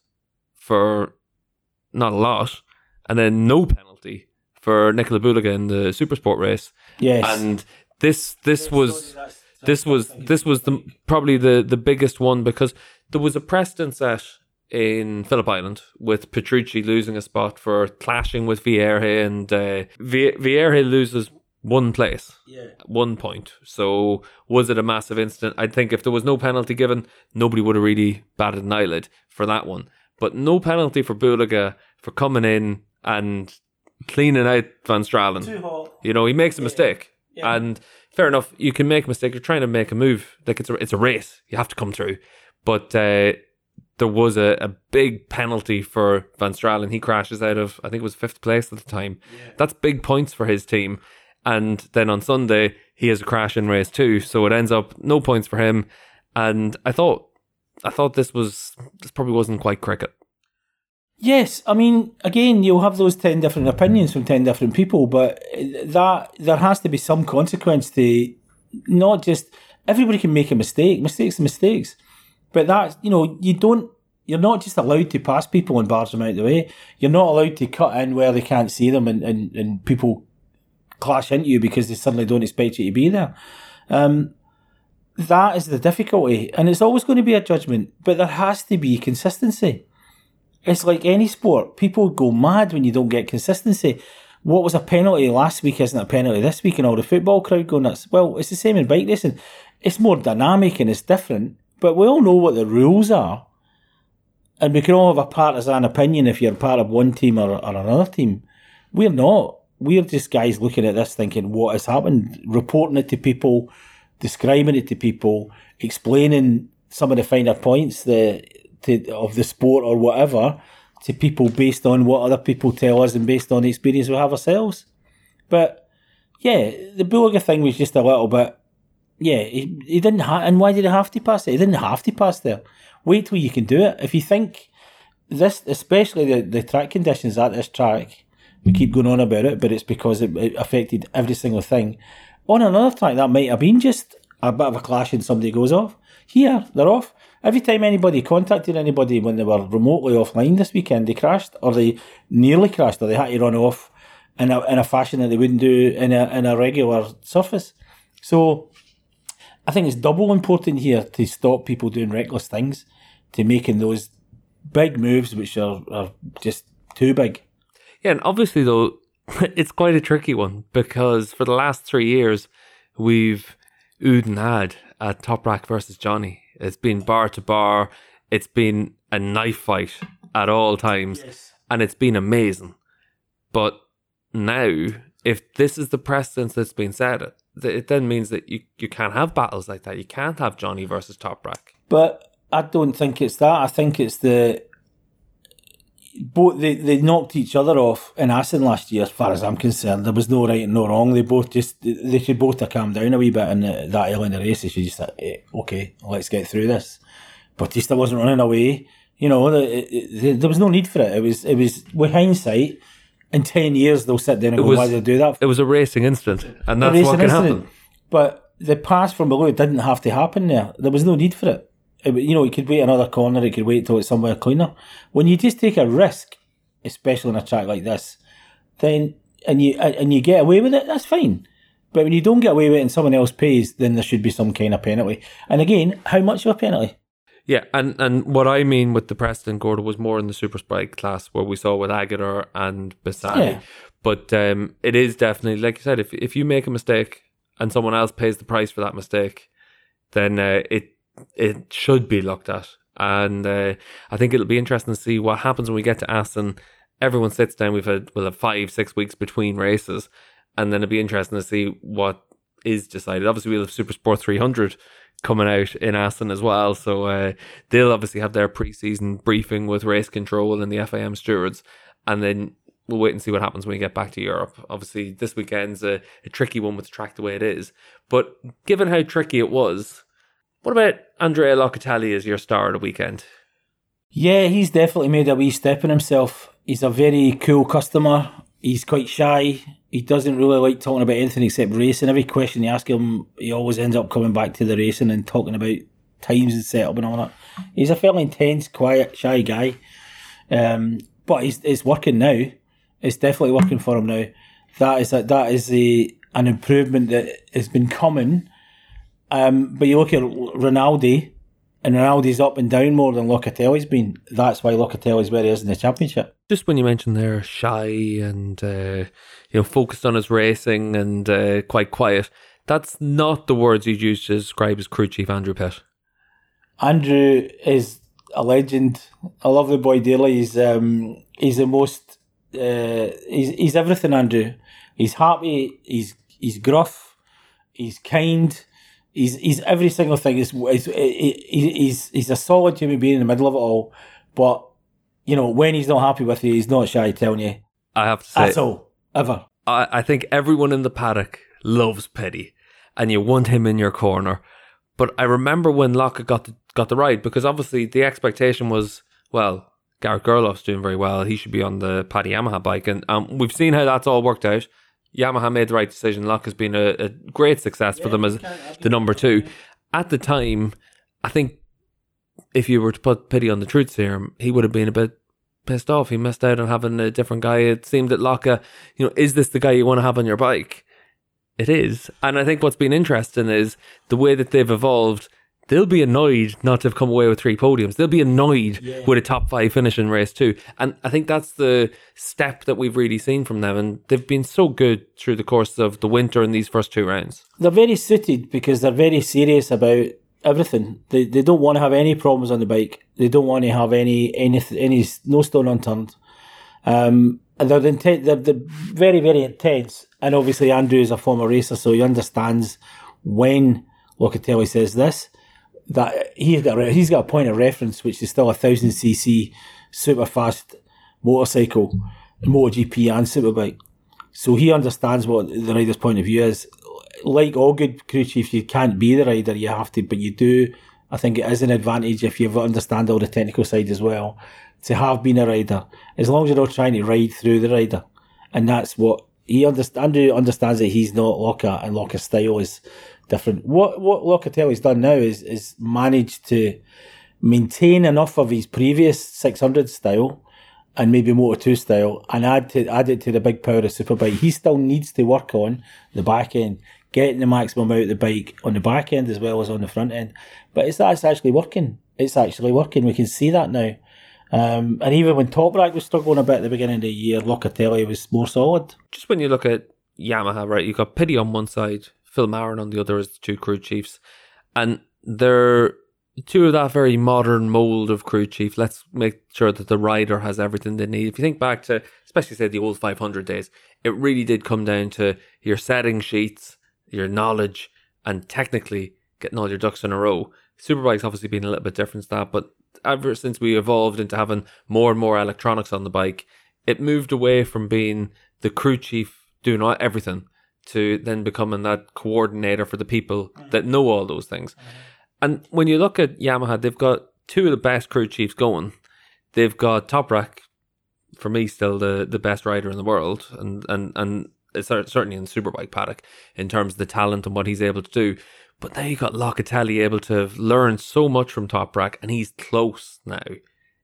for not a lot, and then no penalty for Nicolò Bulega in the Supersport race. Yes, And this this was this was this was the probably the the biggest one because there was a precedent set in Phillip Island with Petrucci losing a spot for clashing with Vierge and uh, Vi- Vierge loses one place, one point. So was it a massive incident? I think if there was no penalty given, nobody would have really batted an eyelid for that one. But no penalty for Bulega for coming in and cleaning out Van Straalen. You know, he makes a mistake. And fair enough, you can make a mistake. You're trying to make a move. Like it's a it's a race. You have to come through. But uh, there was a, a big penalty for Van Straalen. He crashes out of I think it was fifth place at the time. That's big points for his team. And then on Sunday he has a crash in race two, so it ends up no points for him. And I thought I thought this was this probably wasn't quite cricket. Yes, I mean, again, you'll have those 10 different opinions from 10 different people, but that there has to be some consequence to not just everybody can make a mistake, mistakes are mistakes, but that, you know, you don't, you're not just allowed to pass people and bars them out the way. You're not allowed to cut in where they can't see them and, and, and people clash into you because they suddenly don't expect you to be there. Um, that is the difficulty, and it's always going to be a judgment, but there has to be consistency. It's like any sport. People go mad when you don't get consistency. What was a penalty last week isn't a penalty this week, and all the football crowd go nuts. Well, it's the same in bike racing. It's more dynamic and it's different, but we all know what the rules are. And we can all have a partisan opinion if you're part of one team or, or another team. We're not. We're just guys looking at this thinking what has happened, reporting it to people, describing it to people, explaining some of the finer points the, to, of the sport or whatever to people based on what other people tell us and based on the experience we have ourselves. But yeah, the Bulega thing was just a little bit. Yeah, he, he didn't have, and why did he have to pass it? He didn't have to pass there. Wait till you can do it. If you think this, especially the, the track conditions at this track, we keep going on about it, but it's because it, it affected every single thing. On another track, that might have been just a bit of a clash and somebody goes off. Here, they're off. Every time anybody contacted anybody when they were remotely offline this weekend, they crashed or they nearly crashed or they had to run off in a, in a fashion that they wouldn't do in a, in a regular surface. So I think it's double important here to stop people doing reckless things, to making those big moves which are, are just too big. Yeah, and obviously though, it's quite a tricky one because for the last three years, we've oohed and had at Toprak versus Johnny. It's been bar to bar. It's been a knife fight at all times, and it's been amazing. But now, if this is the precedence that's been set, it, it then means that you, you can't have battles like that. You can't have Johnny versus Top Rack. But I don't think it's that. I think it's the both they, they knocked each other off in Assen last year. As far as I'm concerned, there was no right and no wrong. They both just they should both have calmed down a wee bit in that early in the race. They should just say, eh, okay, let's get through this. Bautista wasn't running away. You know, the, it, it, there was no need for it. It was it was with hindsight. In ten years, they'll sit down and It go, was- "Why did they do that?" It was a racing incident, and that's what can incident. happen. But the pass from below didn't have to happen there. There was no need for it. It you know, it could wait another corner. It could wait till it's somewhere cleaner. When you just take a risk, especially on a track like this, then and you and you get away with it, that's fine. But when you don't get away with it and someone else pays, then there should be some kind of penalty. And again, how much of a penalty? Yeah, and, and what I mean with the Preston Gordo was more in the super spike class where we saw with Aegerter and Bassani. Yeah. But um, it is definitely, like you said, if if you make a mistake and someone else pays the price for that mistake, then uh, it it should be looked at. And uh, I think it'll be interesting to see what happens when we get to Assen. Everyone sits down. We've had we'll have five six weeks between races, and then it'll be interesting to see what is decided. Obviously, we'll have Super Sport 300 coming out in Assen as well. So uh, they'll obviously have their pre-season briefing with race control and the FIM stewards, and then we'll wait and see what happens when we get back to Europe. Obviously, this weekend's a, a tricky one with the track the way it is. But given how tricky it was, what about Andrea Locatelli as your star of the weekend? Yeah, he's definitely made a wee step in himself. He's a very cool customer. He's quite shy. He doesn't really like talking about anything except racing. Every question you ask him, he always ends up coming back to the racing and talking about times and setup and all that. He's a fairly intense, quiet, shy guy. Um, but he's, it's working now. It's definitely working for him now. That is a, that is a, an improvement that has been coming. Um, but you look at Rinaldi, and Rinaldi's up and down more than Locatelli's been. That's why Locatelli's where he is in the championship. Just when you mentioned there, shy and uh, you know focused on his racing and uh, quite quiet. That's not the words you'd use to describe his crew chief, Andrew Pitt. Andrew is a legend. I love the boy dearly. He's um, he's the most uh, he's he's everything. Andrew. He's happy. He's he's gruff. He's kind. He's he's every single thing. He's he's he's, he's a solid human being in the middle of it all. But you know when he's not happy with you, he's not shy telling you. I have to say, That's all ever. I, I think everyone in the paddock loves Pitty, and you want him in your corner. But I remember when Lockett got the, got the ride because obviously the expectation was well, Garrett Gerloff's doing very well. He should be on the Pata Yamaha bike, and um, we've seen how that's all worked out. Yamaha made the right decision. Lock has been a, a great success for them as the number two. At the time, I think if you were to put Pitty on the truth serum, he would have been a bit pissed off. He missed out on having a different guy. It seemed that Locke, uh, you know, is this the guy you want to have on your bike? It is. And I think what's been interesting is the way that they've evolved. They'll be annoyed not to have come away with three podiums. They'll be annoyed with a top five finish in race two. And I think that's the step that we've really seen from them. And they've been so good through the course of the winter in these first two rounds. They're very suited because they're very serious about everything. They they don't want to have any problems on the bike. They don't want to have any any any no stone unturned. Um, and they're, inten- they're they're very very intense. And obviously Andrew is a former racer, so he understands when Locatelli says this that he's got a- he's got a point of reference, which is still a thousand cc super fast motorcycle, MotoGP and superbike. So he understands what the rider's point of view is. Like all good crew chiefs, you can't be the rider, you have to, but you do. I think it is an advantage if you understand all the technical side as well to have been a rider, as long as you're not trying to ride through the rider. And that's what he understands. Andrew understands that he's not Locke and Locke's style is different. What what Locatelli's done now is is managed to maintain enough of his previous 600 style and maybe Moto 2 style and add to add it to the big power of Superbike. He still needs to work on the back end, getting the maximum out of the bike on the back end as well as on the front end. But it's that's actually working. It's actually working. We can see that now. Um, and even when Top Toprak was struggling a bit at the beginning of the year, Locatelli was more solid. just when you look at Yamaha, right, you've got Pitty on one side, Phil Marron on the other as the two crew chiefs. And they're two of that very modern mold of crew chief. Let's make sure that the rider has everything they need. If you think back to, especially say the old 500 days, it really did come down to your setting sheets, your knowledge, and technically getting all your ducks in a row. Superbike's obviously been a little bit different to that, but ever since we evolved into having more and more electronics on the bike, it moved away from being the crew chief doing everything to then becoming that coordinator for the people mm-hmm. that know all those things. Mm-hmm. And when you look at Yamaha, they've got two of the best crew chiefs going. They've got Toprak, for me, still the, the best rider in the world, and and and certainly in superbike paddock in terms of the talent and what he's able to do. But now you got Locatelli able to have learned so much from Toprak, and he's close now.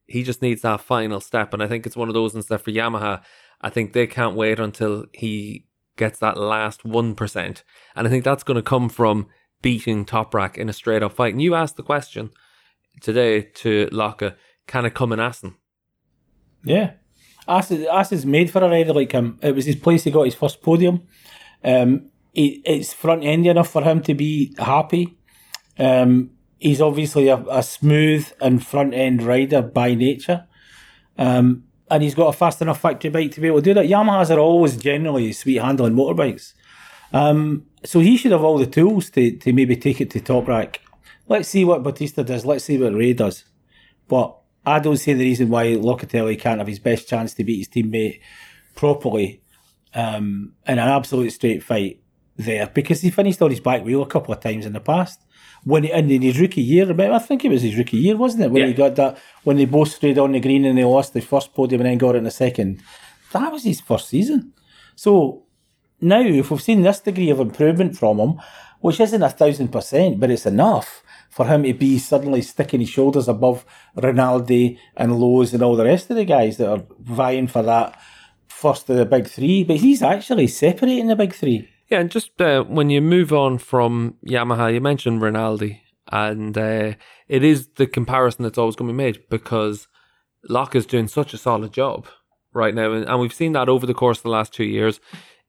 He just needs that final step, and I think it's one of those instead for Yamaha. I think they can't wait until he gets that last one percent, and I think that's going to come from beating Toprak in a straight up fight. And you asked the question: today to Locke, can it come in Assen? Yeah. Assen, Assen's made for a rider like him. It was his place he got his first podium. Um, it's front end enough for him to be happy. Um, he's obviously a, a smooth and front end rider by nature. Um, and he's got a fast enough factory bike to be able to do that. Yamahas are always generally sweet handling motorbikes. Um, so he should have all the tools to, to maybe take it to Toprak. Let's see what Bautista does. Let's see what Rea does. But I don't see the reason why Locatelli can't have his best chance to beat his teammate properly um, in an absolute straight fight there because he finished on his back wheel a couple of times in the past. When he, and in his rookie year, I think it was his rookie year, wasn't it? When Yeah. he got that, when they both stayed on the green and they lost the first podium and then got in the second. That was his first season. So now, if we've seen this degree of improvement from him, which isn't a thousand percent, but it's enough for him to be suddenly sticking his shoulders above Rinaldi and Lowes and all the rest of the guys that are vying for that first of the big three. But he's actually separating the big three. Yeah, and just uh, when you move on from Yamaha, you mentioned Rinaldi, and uh, it is the comparison that's always going to be made because Locke is doing such a solid job right now, and, we've seen that over the course of the last two years.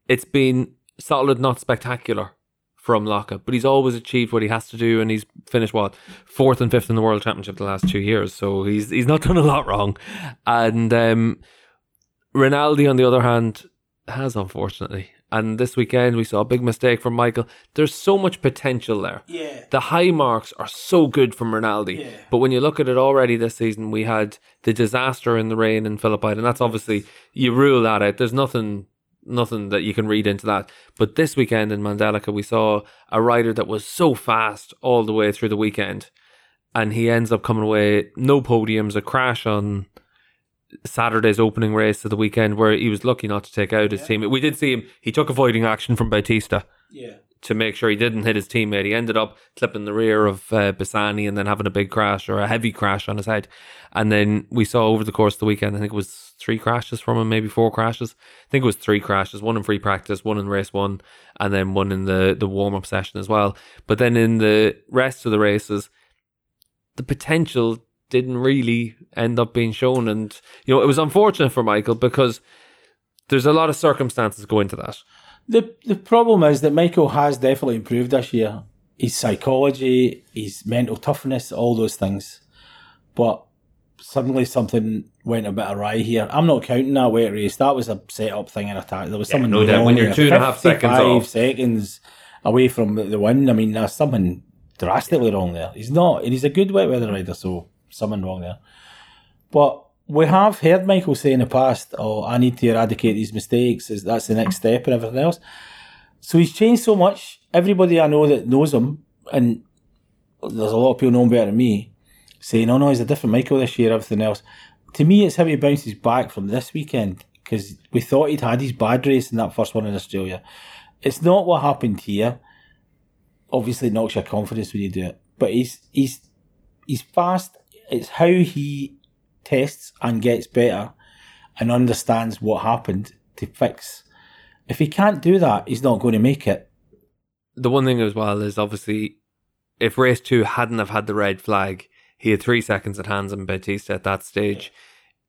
It's been solid, not spectacular from Locke, but he's always achieved what he has to do, and he's finished what fourth and fifth in the World Championship the last two years, so he's he's not done a lot wrong. And um, Rinaldi, on the other hand, has unfortunately. And this weekend we saw a big mistake from Michael. There's so much potential there. Yeah. The high marks are so good from Rinaldi. Yeah. But when you look at it already this season, we had the disaster in the rain in Phillip and That's obviously you rule that out. There's nothing nothing that you can read into that. But this weekend in Mandalika we saw a rider that was so fast all the way through the weekend. And he ends up coming away no podiums, a crash on Saturday's opening race of the weekend where he was lucky not to take out his team. We did see him. He took avoiding action from Bautista Yeah. to make sure he didn't hit his teammate. He ended up clipping the rear of uh, Bassani and then having a big crash or a heavy crash on his head. And then we saw over the course of the weekend, I think it was three crashes from him, maybe four crashes. I think it was three crashes, one in free practice, one in race one, and then one in the, the warm up session as well. But then in the rest of the races, the potential didn't really end up being shown. And, you know, it was unfortunate for Michael because there's a lot of circumstances go into that. The the problem is that Michael has definitely improved this year. His psychology, his mental toughness, all those things. But suddenly something went a bit awry here. I'm not counting that weight race. That was a set up thing and attack. There was something no doubt. When you're two and a half seconds off. seconds away from the- the win. I mean, there's something drastically wrong there. He's not, and he's a good wet weather rider, so something wrong there. But we have heard Michael say in the past, "Oh, I need to eradicate these mistakes. Is that's the next step and everything else." So he's changed so much. Everybody I know that knows him, and there's a lot of people know him better than me, saying, "Oh no, he's a different Michael this year." Everything else. To me, it's how he bounces back from this weekend because we thought he'd had his bad race in that first one in Australia. It's not what happened here. Obviously, knocks your confidence when you do it, but he's he's he's fast. It's how he tests and gets better and understands what happened to fix. If he can't do that, he's not going to make it. the one thing as well is obviously if race two hadn't have had the red flag, he had three seconds at hands on Bautista at that stage.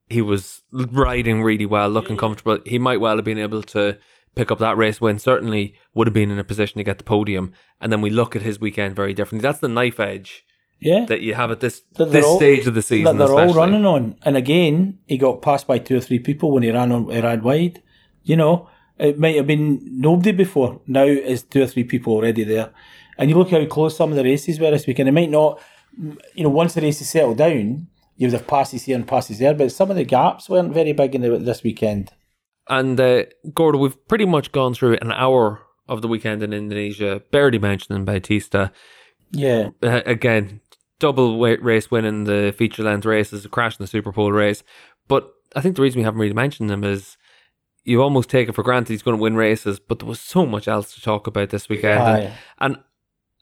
He was riding really well, looking comfortable. He might well have been able to pick up that race win. Certainly would have been in a position to get the podium. And then we look at his weekend very differently. That's the knife edge Yeah. that you have at this That this all- stage of the that season. they're all running on. And again, he got passed by two or three people when he ran on he ran wide. You know, it might have been nobody before. Now it's two or three people already there. And you look how close some of the races were this weekend. It might not you know, once the race is settled down, you would have passes here and passes there, but some of the gaps weren't very big in the, this weekend. And uh, Gordo, we've pretty much gone through an hour of the weekend in Indonesia, barely mentioning Bautista. Yeah. uh, again, double weight race in the feature length races, a crash in the Super Pole race. But I think the reason we haven't really mentioned him is you almost take it for granted he's going to win races, but there was so much else to talk about this weekend. And, Aye. and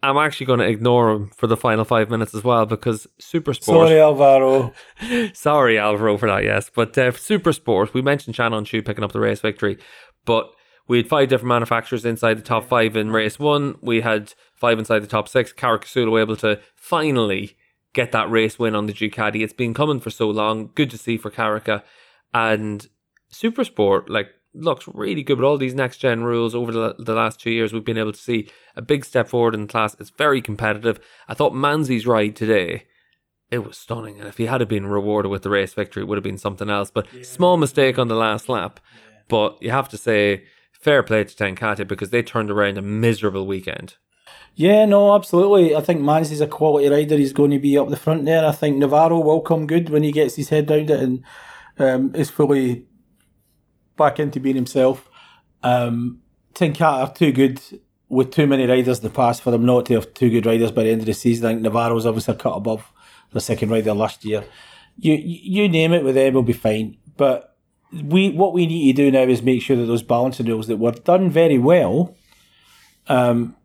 I'm actually going to ignore him for the final five minutes as well because Super Sport. Sorry, Alvaro. Sorry, Alvaro, for that, yes. But uh, Super Sport, we mentioned Can Öncü picking up the race victory, but we had five different manufacturers inside the top five in race one. We had five inside the top six. Caricasulo able to finally get that race win on the Ducati. It's been coming for so long. Good to see for Carica. And Supersport, like, looks really good with all these next gen rules over the, the last two years. We've been able to see a big step forward in the class. It's very competitive. I thought Manzi's ride today, it was stunning. And if he had been rewarded with the race victory, it would have been something else. But yeah. small mistake on the last lap. Yeah. But you have to say, fair play to Ten Kate because they turned around a miserable weekend. Yeah, no, absolutely. I think Mans is a quality rider. He's going to be up the front there. I think Navarro will come good when he gets his head around it and um, is fully back into being himself. Um, Ten are too good with too many riders in the past for them not to have two good riders by the end of the season. I think Navarro's obviously cut above the second rider last year. You you name it with them we'll be fine. But we what we need to do now is make sure that those balancing rules that were done very well um,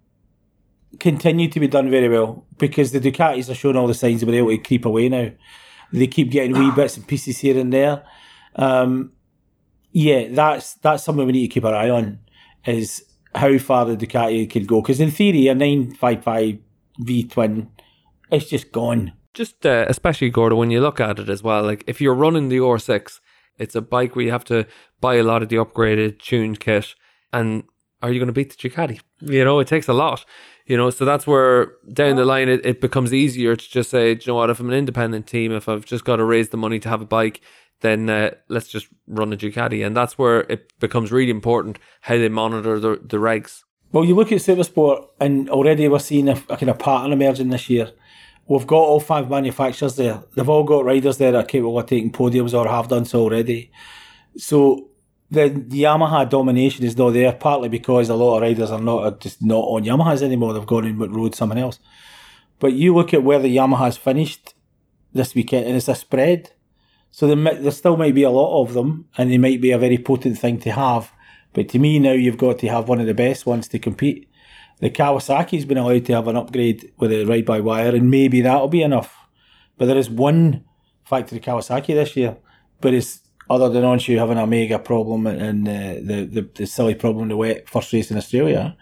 continue to be done very well because the Ducatis are showing all the signs of being able to creep away now. They keep getting wee bits and pieces here and there. Um, yeah, that's that's something we need to keep our eye on. Is how far the Ducati can go because in theory a 955 V twin, it's just gone. Just uh, especially Gordo when you look at it as well. Like if you're running the R6, it's a bike where you have to buy a lot of the upgraded tuned kit, and are you going to beat the Ducati? You know, it takes a lot. You know, so that's where down the line it, it becomes easier to just say, you know what, if I'm an independent team, if I've just got to raise the money to have a bike, then uh, let's just run a Ducati. And that's where it becomes really important how they monitor the, the regs. Well, you look at Supersport, and already we're seeing a, a kind of pattern emerging this year. We've got all five manufacturers there. They've all got riders there that are capable of taking podiums or have done so already. So the, Yamaha domination is not there, partly because a lot of riders are not are just not on Yamahas anymore. They've gone with road someone else. But you look at where the Yamahas finished this weekend, and it's a spread. So there, there still might be a lot of them, and they might be a very potent thing to have. But to me, now you've got to have one of the best ones to compete. The Kawasaki's been allowed to have an upgrade with a ride by wire, and maybe that'll be enough. But there is one factory Kawasaki this year, but it's other than Öncü having a mega problem and uh, the, the, the silly problem the wet first race in Australia,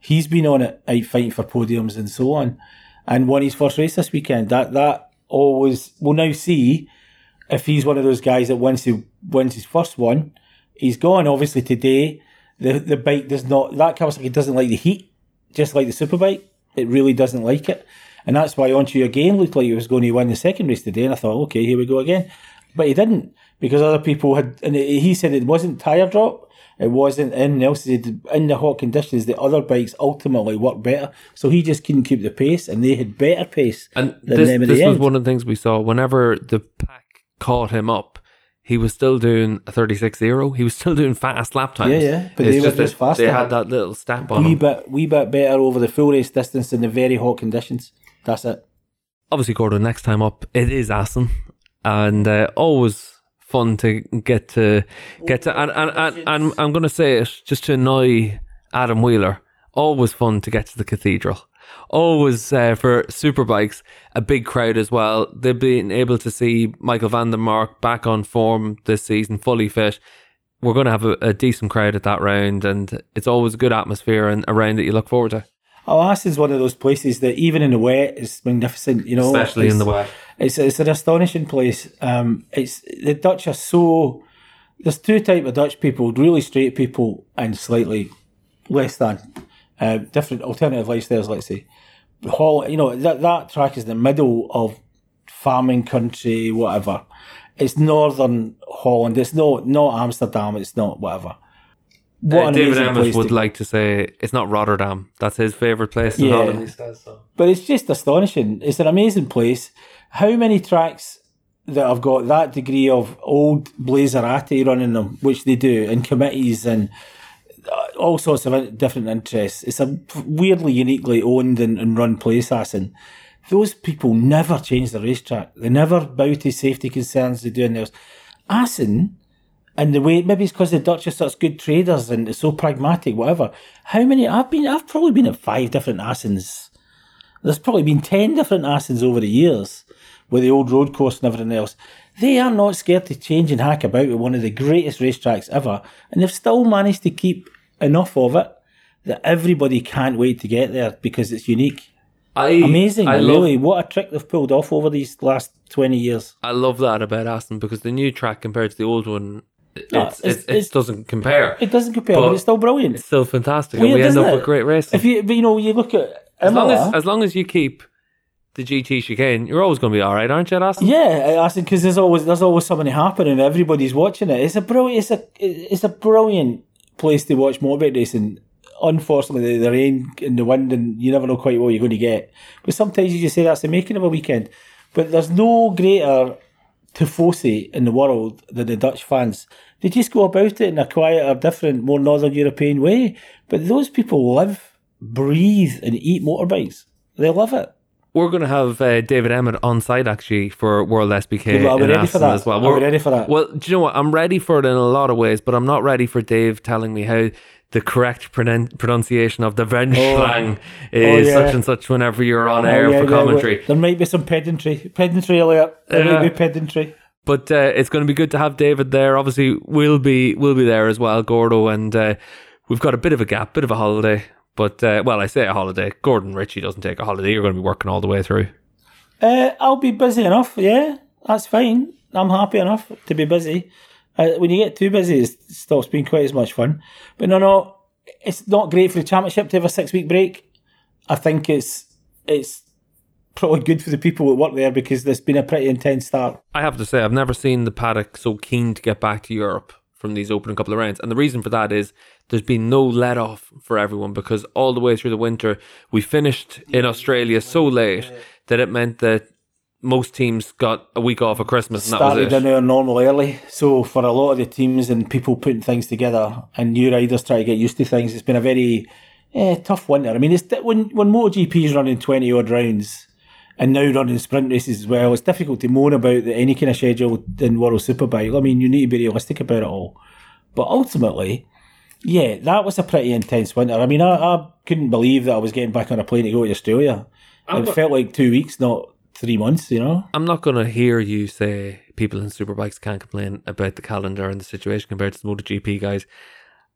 he's been on it out fighting for podiums and so on, and won his first race this weekend. That that always we'll now see if he's one of those guys that once he wins his first one, he's gone. Obviously today, the the bike does not that Kawasaki doesn't like the heat, just like the superbike. It really doesn't like it. And that's why Öncü again looked like he was going to win the second race today. And I thought, okay, here we go again. But he didn't because other people had, and he said it wasn't tire drop. It wasn't anything else. Said in the hot conditions, the other bikes ultimately worked better. So he just couldn't keep the pace, and they had better pace. And this, this was one of the things we saw. Whenever the pack caught him up, he was still doing a 36-0. He was still doing fast lap times. Yeah, yeah. But it's they were just faster. They had that little step on wee him. bit, wee bit better over the full race distance in the very hot conditions. That's it. Obviously, Gordon, next time up, it is Assen. And uh, always fun to get to get to and, and, and, and I'm gonna say it just to annoy Adam Wheeler. Always fun to get to the cathedral. Always uh, for superbikes, a big crowd as well. They've been able to see Michael van der Mark back on form this season, fully fit. We're going to have a, a decent crowd at that round, and it's always a good atmosphere and a round that you look forward to. Oh, is one of those places that even in the wet is magnificent. You know, especially in the wet. It's it's an astonishing place. Um, it's the Dutch are so. There's two type of Dutch people: really straight people and slightly less than uh, different alternative lifestyles. Let's say, Hall. You know that that track is the middle of farming country, whatever. It's northern Holland. It's not not Amsterdam. It's not whatever. What uh, David Emmett would to... like to say it's not Rotterdam. That's his favourite place in yeah. Holland. He says so. But it's just astonishing. It's an amazing place. How many tracks that have got that degree of old Blazerati running them, which they do, and committees and uh, all sorts of different interests. It's a weirdly uniquely owned and, and run place, Assen. Those people never change the racetrack. They never bow to safety concerns they do in theirs. Assen and the way maybe it's because the Dutch are such good traders and so pragmatic, whatever. How many I've been? I've probably been at five different Assens. There's probably been ten different Assens over the years with the old road course and everything else. They are not scared to change and hack about with one of the greatest racetracks ever, and they've still managed to keep enough of it that everybody can't wait to get there because it's unique. I Amazing, I love, really. What a trick they've pulled off over these last 20 years. I love that about Assen because the new track compared to the old one, it's, No, it's, it's- it doesn't compare. It doesn't compare, But but it's still brilliant. It's still fantastic, Weird, and we end up it? with great racing. If you, but, you know, you look at as long as as long as you keep the GT chicane, you're always going to be all right, aren't you, Assen? Yeah, think because there's always there's always something happening. Everybody's watching it. It's a brilliant. It's a it's a brilliant place to watch motorbike racing. Unfortunately, the, the rain and the wind, and you never know quite what you're going to get. But sometimes you just say that's the making of a weekend. But there's no greater tifosi in the world than the Dutch fans. They just go about it in a quieter, different, more Northern European way. But those people live, breathe, and eat motorbikes. They love it. We're going to have uh, David Emmett on site actually for World SBK Are we in ready for Assen that? as well. We're- ready for that? Well, do you know what? I'm ready for it in a lot of ways, but I'm not ready for Dave telling me how the correct pronun- pronunciation of the Veenslang is Oh, yeah. such and such whenever you're on air Oh, yeah, for commentary. well, there might be some pedantry. Pedantry alert. There Yeah. might be pedantry. But uh, it's going to be good to have David there. Obviously, we'll be we'll be there as well, Gordo, and uh, we've got a bit of a gap, bit of a holiday. But uh, well, I say a holiday. Gordon Ritchie doesn't take a holiday. You're going to be working all the way through. Uh, I'll be busy enough. Yeah, that's fine. I'm happy enough to be busy. Uh, when you get too busy, it stops being quite as much fun. But no, no, it's not great for the championship to have a six week break. I think it's it's probably good for the people that work there because there's been a pretty intense start. I have to say, I've never seen the paddock so keen to get back to Europe from these opening couple of rounds. And the reason for that is there's been no let off for everyone because all the way through the winter, we finished in Australia so late that it meant that most teams got a week off of Christmas and that started was in it. our normal early. So for a lot of the teams and people putting things together and new riders trying to get used to things, it's been a very eh, tough winter. I mean, it's when when MotoGP is running twenty odd rounds and now running sprint races as well, it's difficult to moan about the, any kind of schedule in World Superbike. I mean, you need to be realistic about it all. But ultimately, yeah, that was a pretty intense winter. I mean, I, I couldn't believe that I was getting back on a plane to go to Australia. It felt like two weeks, not three months. You know. I'm not going to hear you say people in superbikes can't complain about the calendar and the situation compared to the MotoGP guys.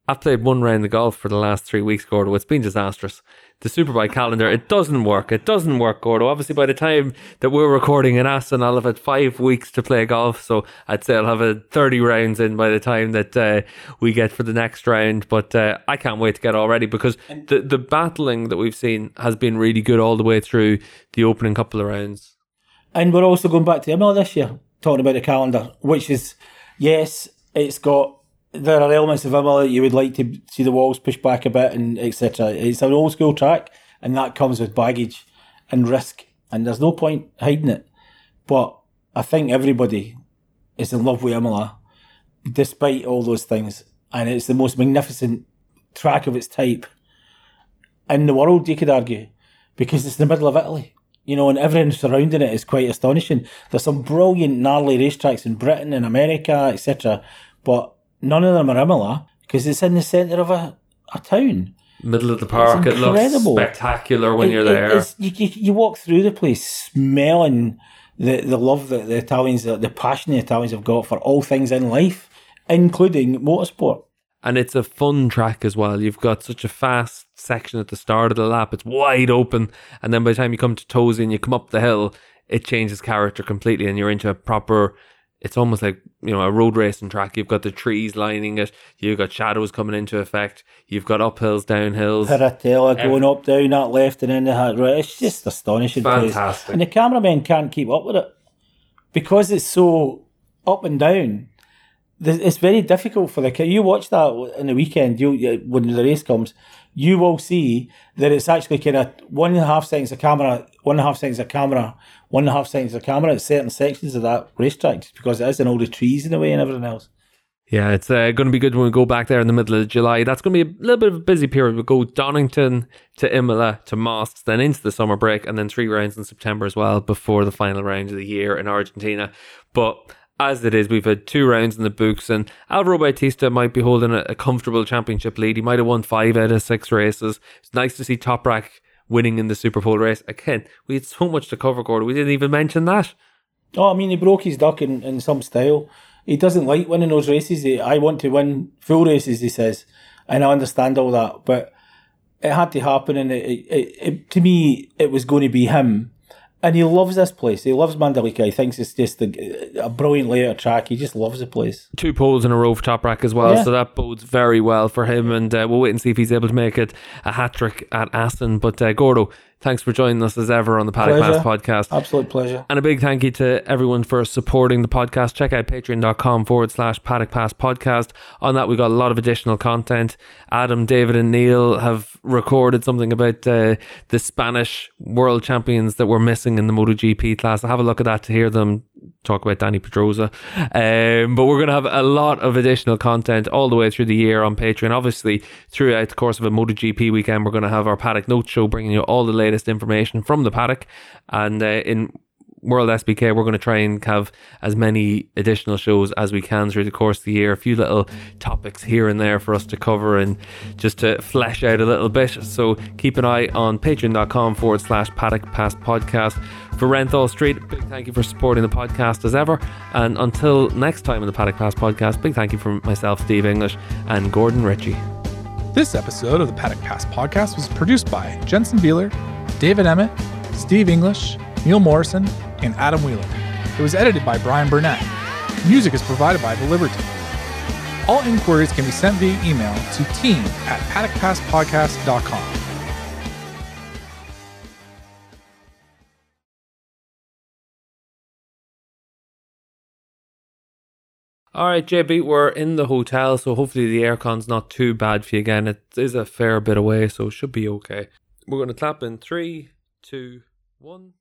I've played one round of golf for the last three weeks, Gordo. It's been disastrous. The Superbike calendar, it doesn't work. It doesn't work, Gordo. Obviously, by the time that we're recording in Assen, I'll have had five weeks to play golf. So I'd say I'll have a 30 rounds in by the time that uh, we get for the next round. But uh, I can't wait to get all ready because the, the battling that we've seen has been really good all the way through the opening couple of rounds. And we're also going back to Imola this year, talking about the calendar, which is, yes, it's got, there are elements of Imola that you would like to see the walls pushed back a bit and etc. It's an old school track, and that comes with baggage and risk, and there's no point hiding it. But I think everybody is in love with Imola, despite all those things, and it's the most magnificent track of its type in the world, you could argue, because it's in the middle of Italy. You know, and everything surrounding it is quite astonishing. There's some brilliant gnarly racetracks in Britain and America, etc. But none of them are Imola because it's in the centre of a, a town. Middle of the park, it looks spectacular when It- you're there. you, you, you walk through the place smelling the, the love that the Italians, the, the passion the Italians have got for all things in life, including motorsport. and it's a fun track as well. You've got such a fast section at the start of the lap; it's wide open, and then by the time you come to Tosa and you come up the hill, it changes character completely, and you're into a proper. It's almost like you know a road racing track. You've got the trees lining it. You've got shadows coming into effect. You've got uphills, downhills. Piratella going up, down, that left, and then the right. It's just astonishing. place. Fantastic. And the cameramen can't keep up with it because it's so up and down. It's very difficult for the you watch that in the weekend. You you- when the race comes, you will see that it's actually kind of one and a half seconds of camera, one and a half seconds of camera, one and a half seconds of camera at certain sections of that racetrack, because it is and all the trees in the way and everything else. Yeah, it's uh, going to be good when we go back there in the middle of July. That's going to be a little bit of a busy period. We'll go Donington to Imola to Most, then into the summer break, and then three rounds in September as well before the final round of the year in Argentina. But as it is, we've had two rounds in the books, and Alvaro Bautista might be holding a, a comfortable championship lead. He might have won five out of six races. It's nice to see Toprak winning in the Superpole race. Again, we had so much to cover, Gordon. We didn't even mention that. Oh, I mean, he broke his duck in, in some style. He doesn't like winning those races. He, I want to win full races, he says. And I understand all that. But it had to happen, and it, it, it, to me, it was going to be him. And he loves this place. He loves Mandalika. He thinks it's just a, a brilliant layout track. He just loves the place. Two poles in a row for Toprak as well, Yeah. so that bodes very well for him. And uh, we'll wait and see if he's able to make it a hat trick at Assen. But uh, Gordo, thanks for joining us as ever on the Paddock Pleasure. Pass podcast. Absolute pleasure. And a big thank you to everyone for supporting the podcast. Check out patreon.com forward slash paddock pass podcast. On that, we got a lot of additional content. Adam, David, and Neil have recorded something about uh, the Spanish world champions that were missing in the MotoGP class. Have a look at that to hear them talk about Dani Pedrosa. Um, but we're going to have a lot of additional content all the way through the year on Patreon. Obviously, throughout the course of a MotoGP weekend, we're going to have our Paddock Note Show bringing you all the latest information from the paddock. And uh, in World SBK, we're going to try and have as many additional shows as we can through the course of the year. A few little topics here and there for us to cover and just to flesh out a little bit. So keep an eye on patreon.com forward slash paddock pass podcast. For Renthal Street, big thank you for supporting the podcast as ever. And until next time in the Paddock Pass podcast, big thank you from myself, Steve English, and Gordon Ritchie. This episode of the Paddock Pass podcast was produced by Jensen Beeler, David Emmett, Steve English, Neil Morrison, and Adam Wheeler. It was edited by Brian Burnett. Music is provided by The Liberty. All inquiries can be sent via email to team at paddockpasspodcast.com. All right, JB, we're in the hotel, so hopefully the aircon's not too bad for you again. It is a fair bit away, so it should be okay. We're going to clap in three, two, one.